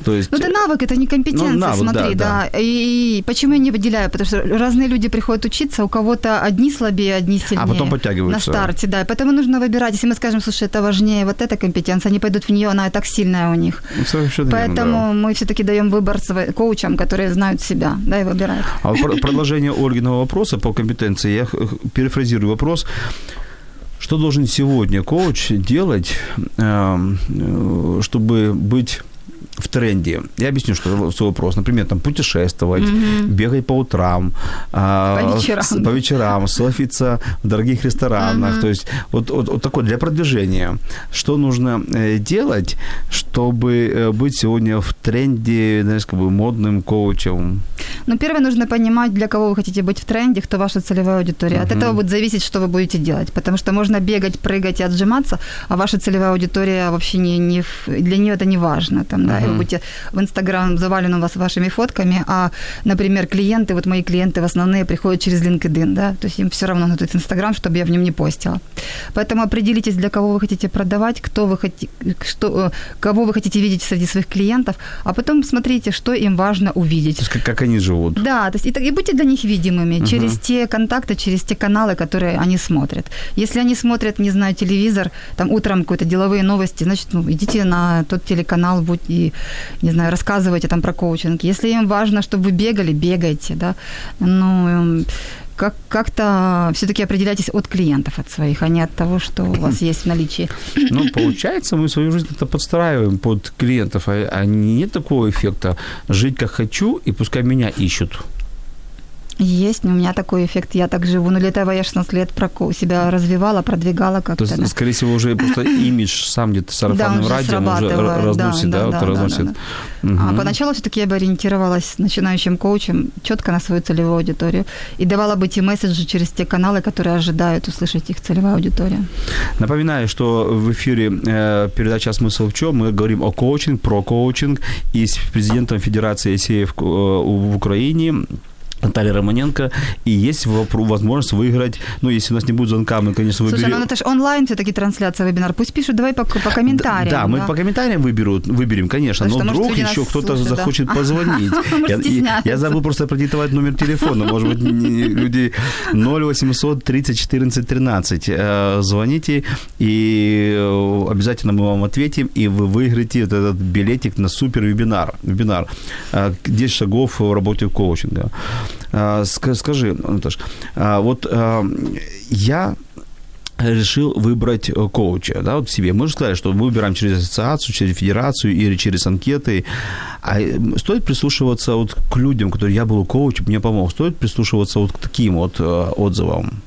То есть... Ну, это навык, это не компетенция, Ну, навык, смотри, да, да. И почему я не выделяю? Потому что разные люди приходят учиться, у кого-то одни слабее, одни сильнее. А потом подтягиваются. На старте, да. И поэтому нужно выбирать. Если мы скажем, слушай, это важнее вот эта компетенция, они пойдут в нее, она и так сильная у них. Ну, совершенно верно, да. Поэтому мы все-таки даем выбор коучам, которые знают себя, да, и выбирают. А продолжение Ольгиного вопроса по компетенции, я перефразирую вопрос. Что должен сегодня коуч делать, эм, э, чтобы быть в тренде. Я объясню, что свой вопрос. Например, там путешествовать, бегать по утрам, а, По вечерам. с- по вечерам, селфиться в дорогих ресторанах. То есть вот, вот, вот такое для продвижения. Что нужно э, делать, чтобы э, быть сегодня в тренде, знаешь, как бы модным коучем? Ну, первое, нужно понимать, для кого вы хотите быть в тренде, кто ваша целевая аудитория. От этого будет зависеть, что вы будете делать. Потому что можно бегать, прыгать и отжиматься, а ваша целевая аудитория вообще не, не для нее это не важно. Там, да, вы будете в Инстаграм завален у вас вашими фотками, а, например, клиенты, вот мои клиенты в основные приходят через LinkedIn, да, то есть им все равно надо Инстаграм, чтобы я в нем не постила. Поэтому определитесь, для кого вы хотите продавать, кто вы хотите, что, э, кого вы хотите видеть среди своих клиентов, а потом смотрите, что им важно увидеть. То есть как, как они живут. Да, то есть и, и будьте для них видимыми через те контакты, через те каналы, которые они смотрят. Если они смотрят, не знаю, телевизор, там утром какие-то деловые новости, значит, ну, идите на тот телеканал, будь и, не знаю, рассказывайте там про коучинг. Если им важно, чтобы вы бегали, бегайте, да. Ну, эм, как, как-то все-таки определяйтесь от клиентов, от своих, а не от того, что у вас есть в наличии. Ну, получается, мы свою жизнь как-то подстраиваем под клиентов, а, а нет такого эффекта жить как хочу, и пускай меня ищут. Есть, у меня такой эффект. Я так живу. Но для этого я 16 лет себя развивала, продвигала То как-то. есть, да. скорее всего, уже просто имидж сам где-то Да, сарафанным уже радио уже разносит, да, да, вот да, да, разносит. да, А Мгм. поначалу все-таки я бы ориентировалась начинающим коучем четко на свою целевую аудиторию и давала бы те месседжи через те каналы, которые ожидают услышать их целевая аудитория. Напоминаю, что в эфире э, передача «Смысл в чем?» Мы говорим о коучинг, про коучинг и с президентом Федерации СЕФ э, в Украине Наталья Романенко, и есть возможность выиграть, ну, если у нас не будет звонка, мы, конечно, Слушай, выберем... ну это же онлайн все-таки трансляция вебинар. Пусть пишут, давай по, по комментариям. Да, мы по комментариям выберут, выберем, конечно, Потому но что, может, вдруг люди еще кто-то слушают, да. захочет позвонить. Может, Я- я, стесняются. я забыл просто продиктовать номер телефона, может быть, не- люди 0800 30 14 13. Э, Звоните, и э, обязательно мы вам ответим, и вы выиграете этот билетик на супер вебинар. вебинар. Э, 10 шагов в работе коучинга. Ска- Скажи, Наташ, а вот э, я решил выбрать э, коуча, да, вот себе. Мы же сказали, что мы выбираем через ассоциацию, через федерацию или через анкеты. А э, стоит прислушиваться вот к людям, которые я был коучем, мне помог. Стоит прислушиваться вот к таким вот э, отзывам.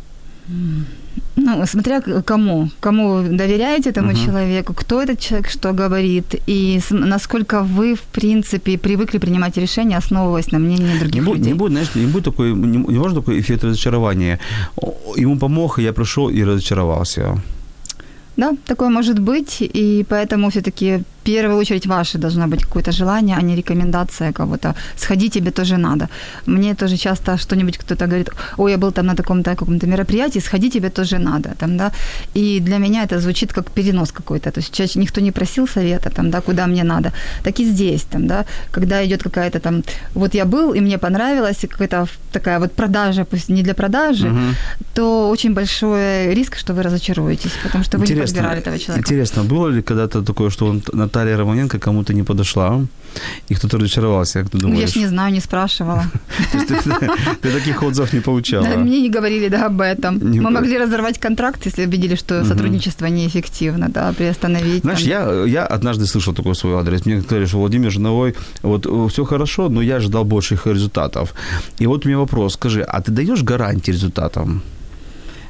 Ну, смотря кому. Кому вы доверяете этому Мгм. человеку, кто этот человек, что говорит, и насколько вы, в принципе, привыкли принимать решения, основываясь на мнении других Не будет, людей. не будет, знаешь, не будет такой, не, не может такой эффект разочарования. Ему помог, и я пришел и разочаровался. Да, такое может быть, и поэтому все-таки в первую очередь ваше должно быть какое-то желание, а не рекомендация кого-то. Сходить тебе тоже надо. Мне тоже часто что-нибудь кто-то говорит, ой, я был там на таком-то каком-то мероприятии, сходи тебе тоже надо. Там, да? И для меня это звучит как перенос какой-то. То есть чаще никто не просил совета, там, да, куда мне надо. Так и здесь, там, да, когда идет какая-то там, вот я был, и мне понравилось, и какая-то такая вот продажа, пусть не для продажи, Мгм. то очень большой риск, что вы разочаруетесь, потому что вы не подбирали этого человека. интересно, было ли когда-то такое, что он, Наталья Романенко кому-то не подошла, и кто-то разочаровался, как ты Ну, думаешь? я ж не знаю, не спрашивала. Ты, таких отзывов не получала? Мне не говорили да, об этом. Мы говорили. могли разорвать контракт, если убедили, что сотрудничество неэффективно, да, приостановить. Знаешь, я, однажды слышал такой свой адрес. Мне сказали, что Владимир Жиновой, вот все хорошо, но я ожидал больших результатов. И вот у меня вопрос, скажи, а ты даешь гарантии результатам?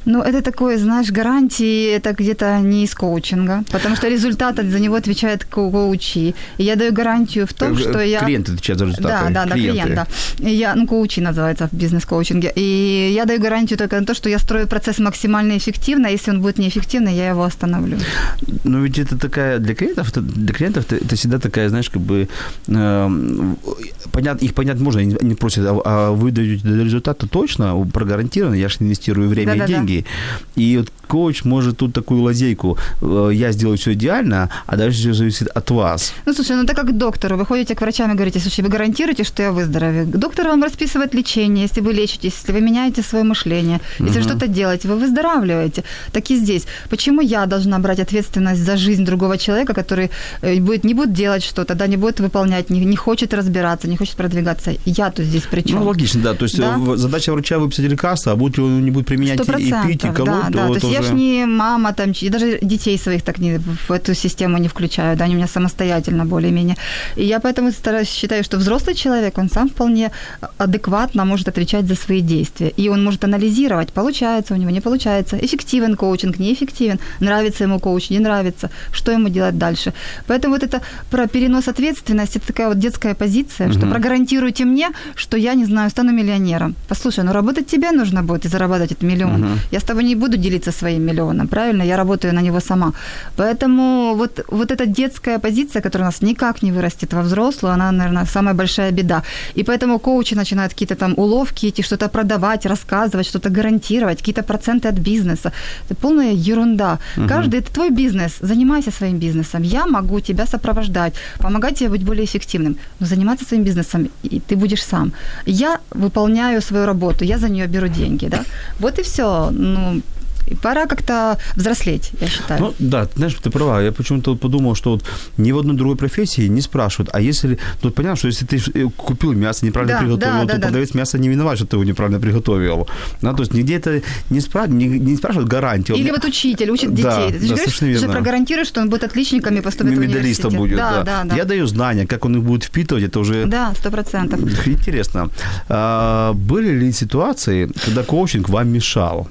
Ну, это такое, знаешь, гарантии, это где-то не из коучинга, потому что результат за него отвечает ко- коучи. И я даю гарантию в том, Э, что я... Клиенты отвечают за результаты. Да, да, да, клиент, да. И Я, ну, коучи называется в бизнес-коучинге. И я даю гарантию только на то, что я строю процесс максимально эффективно. Если он будет неэффективный, я его остановлю. Но ведь это такая для клиентов, для клиентов это, это всегда такая, знаешь, как бы эм, понят, их понять можно, они, просят, а, а вы даете результата точно, прогарантированно, я же инвестирую время Да-да-да. и деньги. И вот коуч может тут такую лазейку, э, я сделаю все идеально, а дальше все зависит от вас. Ну, слушай, ну это как к доктору. Вы ходите к врачам и говорите, слушай, вы гарантируете, что я выздоровею? Доктор вам расписывает лечение, если вы лечитесь, если вы меняете свое мышление, если Мгм. что-то делаете, вы выздоравливаете. Так и здесь. Почему я должна брать ответственность за жизнь другого человека, который э, будет, не будет делать что-то, да, не будет выполнять, не, не хочет разбираться, не хочет продвигаться? Я тут здесь при чем? Ну, логично, да. То есть Да? э, задача врача выписать лекарство, а будет ли он не будет применять Сто и, пить, и колоть, да, да. То есть я уже- ж не мама, там, я даже детей своих так не, в эту систему не включаю, да, они у меня самостоятельно более-менее. И я поэтому стараюсь, считаю, что взрослый человек, он сам вполне адекватно может отвечать за свои действия. И он может анализировать, получается у него, не получается, эффективен коучинг, неэффективен, нравится ему коуч, не нравится, что ему делать дальше. Поэтому вот это про перенос ответственности, это такая вот детская позиция, что Мгм. прогарантируйте мне, что я, не знаю, стану миллионером. Послушай, ну работать тебе нужно будет и зарабатывать этот миллион. Мгм. Я с тобой не буду делиться своим миллионом, правильно? Я работаю на него сама. Поэтому вот, вот эта детская позиция, которая у нас никак не вырастет во взрослую, она, наверное, самая большая беда. И поэтому коучи начинают какие-то там уловки, эти что-то продавать, рассказывать, что-то гарантировать, какие-то проценты от бизнеса. Это полная ерунда. Угу. Каждый, это твой бизнес, занимайся своим бизнесом. Я могу тебя сопровождать, помогать тебе быть более эффективным. Но заниматься своим бизнесом и ты будешь сам. Я выполняю свою работу, я за нее беру деньги, да. Вот и все. Ну, и пора как-то взрослеть, я считаю. Ну, да, знаешь, ты права. Я почему-то подумал, что вот ни в одной другой профессии не спрашивают, а если... Тут понятно, что если ты э, купил мясо, неправильно да, приготовил, да, то да, продавец да. мяса не виноват, что ты его неправильно приготовил. Да, то есть нигде это не, спра... не, не спрашивают гарантию. Или вот учитель учит детей. Да, ты да, говоришь, верно. что прогарантируешь, что он будет отличником и поступит в университет. будет, да, да. да, да. Я даю знания, как он их будет впитывать, это уже... Да, сто процентов. Интересно. А, были ли ситуации, когда коучинг вам мешал?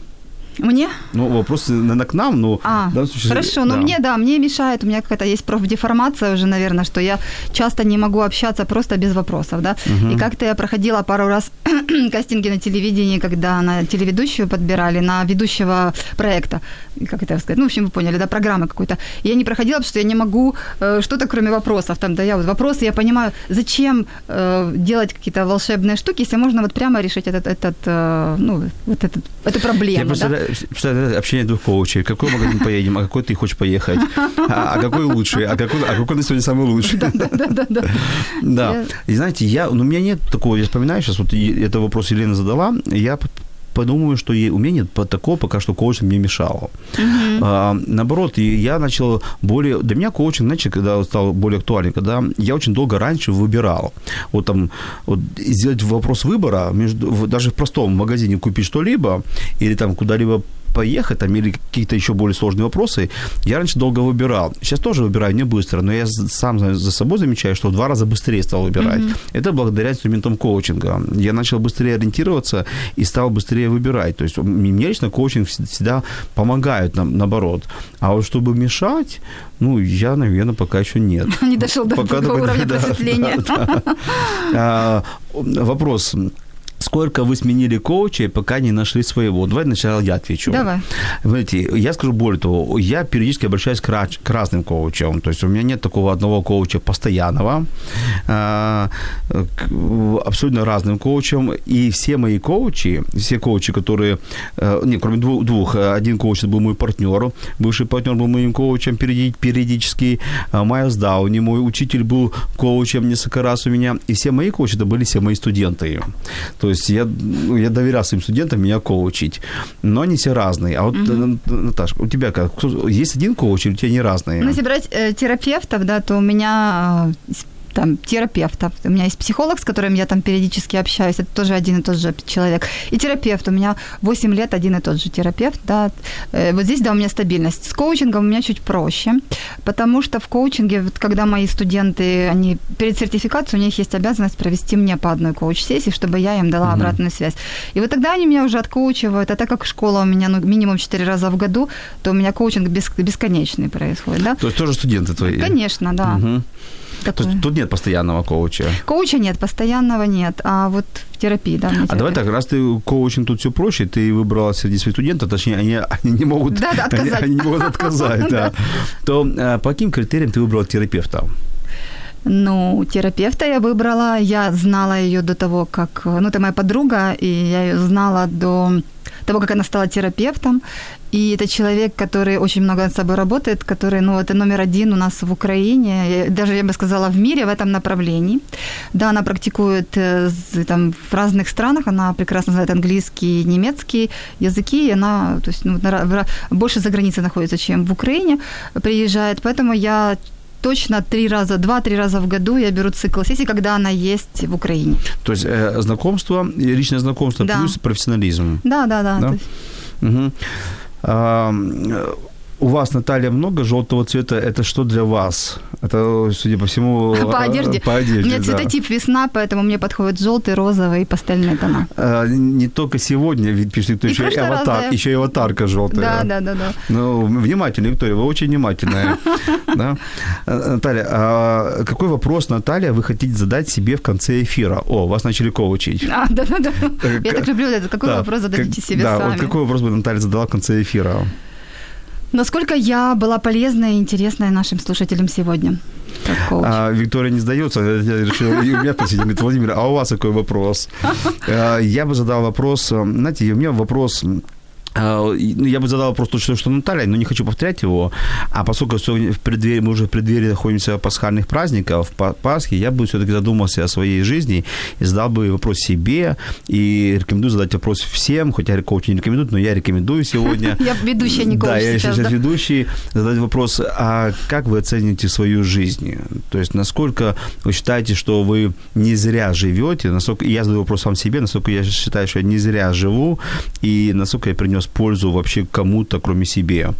Мне? Ну, вопрос, наверное, к нам, но... А, да, случае, хорошо, но мне, да, мне мешает, у меня какая-то есть профдеформация уже, наверное, что я часто не могу общаться просто без вопросов, да. Угу. И как-то я проходила пару раз кастинги на телевидении, когда на телеведущую подбирали, на ведущего проекта, как это сказать, ну, в общем, вы поняли, да, программы какой-то. Я не проходила, потому что я не могу э, что-то, кроме вопросов, там, да, я вот вопросы, я понимаю, зачем э, делать какие-то волшебные штуки, если можно вот прямо решить этот, этот э, ну, вот этот, эту проблему, я да? Общение двух коучей. Какой магазин поедем, а какой ты хочешь поехать? А, а какой лучший? А какой, а какой на сегодня самый лучший? Да, да, да. Да. да. И знаете, я, ну, у меня нет такого, я вспоминаю сейчас, вот это вопрос Елена задала, я подумаю, что у меня нет такого пока что коучинг мне мешал. Uh-huh. А, наоборот, я начал более... Для меня коучинг, знаете, когда стал более актуальным, когда я очень долго раньше выбирал. Вот там, вот сделать вопрос выбора, между, даже в простом магазине купить что-либо или там куда-либо поехать, там, или какие-то еще более сложные вопросы, я раньше долго выбирал. Сейчас тоже выбираю не быстро, но я сам за собой замечаю, что в два раза быстрее стал выбирать. Mm-hmm. Это благодаря инструментам коучинга. Я начал быстрее ориентироваться и стал быстрее выбирать. То есть мне лично коучинг всегда помогает, нам, наоборот. А вот чтобы мешать, ну, я, наверное, пока еще нет. Не дошел до такого уровня просветления. А, вопрос сколько вы сменили коучей, пока не нашли своего? Давай сначала я отвечу. Давай. Знаете, я скажу более того, я периодически обращаюсь к, раз, к разным коучам. То есть у меня нет такого одного коуча постоянного, а, к абсолютно разным коучам. И все мои коучи, все коучи, которые, э, не, кроме двух, двух один коуч был мой партнер, бывший партнер был моим коучем периодически, а, Майлз Дауни, мой учитель был коучем несколько раз у меня. И все мои коучи, это были все мои студенты. То есть я, ну, я доверял своим студентам меня коучить. Но они все разные. А вот, угу. Наташа, у тебя как? Есть один коуч или у тебя не разные? Ну, если брать э, терапевтов, да, то у меня э, там, терапевтов. У меня есть психолог, с которым я там периодически общаюсь, это тоже один и тот же человек. И терапевт. У меня 8 лет один и тот же терапевт. Да. Э, вот здесь, да, у меня стабильность. С коучингом у меня чуть проще, потому что в коучинге, вот, когда мои студенты, они перед сертификацией, у них есть обязанность провести мне по одной коуч-сессии, чтобы я им дала угу. обратную связь. И вот тогда они меня уже откоучивают, а так как школа у меня ну, минимум 4 раза в году, то у меня коучинг бесконечный происходит. Да? То есть тоже студенты твои? Конечно, да. Угу. Такое. То есть тут нет постоянного коуча? Коуча нет, постоянного нет, а вот в терапии, да. А давай так, раз ты коучинг тут все проще, ты выбрала среди своих студентов, точнее, они, они не могут... Да, да, отказать. Они, они не могут отказать, да. То а, по каким критериям ты выбрала терапевта? Ну, терапевта я выбрала, я знала ее до того, как... Ну, это моя подруга, и я ее знала до того, как она стала терапевтом. И это человек, который очень много над собой работает, который, ну, это номер один у нас в Украине, даже, я бы сказала, в мире в этом направлении. Да, она практикует э, там, в разных странах, она прекрасно знает английский, немецкий языки, и она то есть, ну, больше за границей находится, чем в Украине, приезжает. Поэтому я точно три раза, два-три раза в году я беру цикл сессий, когда она есть в Украине. То есть э, знакомство, личное знакомство да. плюс профессионализм. Да, да, да. да? Угу. А, у вас, Наталья, много желтого цвета. Это что для вас? Это, судя по всему, по а, одежде. По одежде У меня цветотип да. весна, поэтому мне подходит желтый, розовый и пастельные тона. А, не только сегодня, ведь пишет, кто еще и аватар, раз, еще и аватарка желтая. Да, да, да, да. Ну, внимательная, Виктория, вы очень внимательная. да? Наталья, а какой вопрос, Наталья, вы хотите задать себе в конце эфира? О, вас начали коучить. А, да, да, да. Я так люблю это. Какой вопрос зададите себе сами? Да, какой вопрос бы Наталья задала в конце эфира? Насколько я была полезной и интересной нашим слушателям сегодня? А, Виктория не сдается, я решил и у меня спросить, говорит, Владимир, а у вас какой вопрос? А, Я бы задал вопрос, э, знаете, у меня вопрос Я бы задал вопрос точно, что Наталья, но не хочу повторять его. А поскольку в преддверии, мы уже в преддверии находимся пасхальных праздников, Па- Пасхи, я бы все-таки задумался о своей жизни и задал бы вопрос себе. И рекомендую задать вопрос всем, хотя коуч не рекомендует, но я рекомендую сегодня. Я ведущая, не коуч Да, я сейчас, ведущий. Задать вопрос, а как вы оцените свою жизнь? То есть насколько вы считаете, что вы не зря живете? Насколько, я задаю вопрос сам себе, насколько я считаю, что я не зря живу, и насколько я принес пользу вообще кому-то, кроме себе.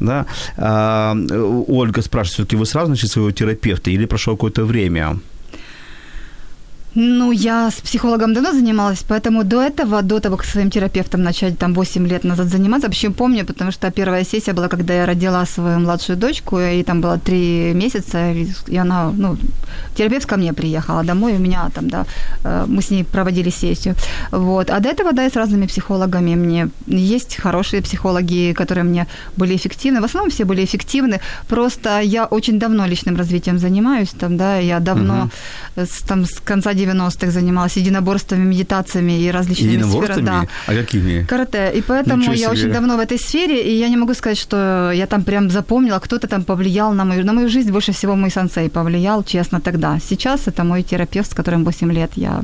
Да? А, Ольга спрашивает, все-таки вы сразу нашли своего терапевта или прошло какое-то время? Ну, я с психологом давно занималась, поэтому до этого, до того, как своим терапевтом начать там 8 лет назад заниматься, вообще помню, потому что первая сессия была, когда я родила свою младшую дочку, и там было 3 месяца, и и она, ну, терапевт ко мне приехала домой, у меня там, да, э, мы с ней проводили сессию. Вот. А до этого, да, я с разными психологами. Мне есть хорошие психологи, которые мне были эффективны. В основном все были эффективны. Просто я очень давно личным развитием занимаюсь. Там, да, я давно с, там, с конца 90-х занималась единоборствами, медитациями и различными Единоборствами? сферами. Да. А какими? Карате. И поэтому я очень давно в этой сфере, и я не могу сказать, что я там прям запомнила, кто-то там повлиял на мою, на мою жизнь. Больше всего мой сенсей повлиял, честно, тогда. Сейчас это мой терапевт, с которым 8 лет я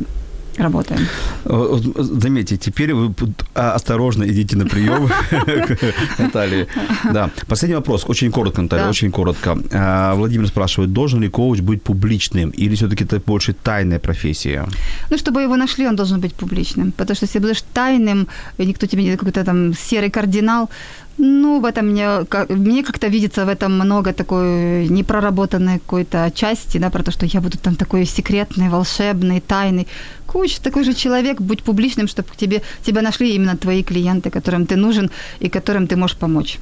работаю. Э, Заметьте, теперь вы а, осторожно идите на прием к Наталье. Да. Последний вопрос, очень коротко, Наталья, очень коротко. А, Владимир спрашивает, должен ли коуч быть публичным или все-таки это больше тайная профессия? Ну, чтобы его нашли, он должен быть публичным. Потому что если будешь тайным, никто тебе не какой-то там серый кардинал, ну, в этом мне, как- мне как-то видится в этом много такой непроработанной какой-то части, да, про то, что я буду там такой секретный, волшебный, тайный. Коуч такой же человек, будь публичным, чтобы тебе, тебя нашли именно твои клиенты, которым ты нужен и которым ты можешь помочь.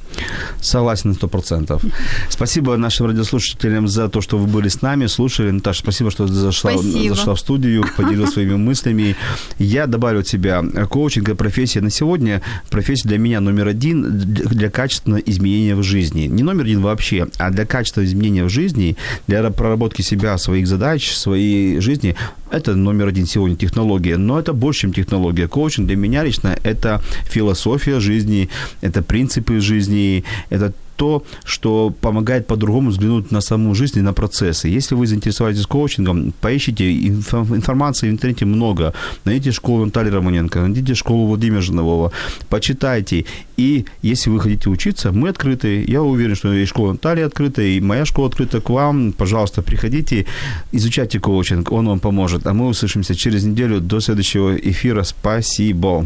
Согласен на 100%. Спасибо нашим радиослушателям за то, что вы были с нами, слушали. Наташа, спасибо, что зашла, Спасибо. зашла в студию, поделилась своими мыслями. Я добавлю от себя. Коучинг – профессия на сегодня. Профессия для меня номер один для- качественного изменения в жизни. Не номер один вообще, а для качественного изменения в жизни, для проработки себя, своих задач, своей жизни. Это номер один сегодня технология. Но это больше, чем технология. Коучинг для меня лично – это философия жизни, это принципы жизни, это то, что помогает по-другому взглянуть на саму жизнь и на процессы. Если вы заинтересовались коучингом, поищите инфо- информации в интернете много. Найдите школу Натальи Романенко, найдите школу Владимира Жинового, почитайте. И если вы хотите учиться, мы открыты. Я уверен, что и школа Натальи открыта, и моя школа открыта к вам. Пожалуйста, приходите, изучайте коучинг, он вам поможет. А мы услышимся через неделю до следующего эфира. Спасибо.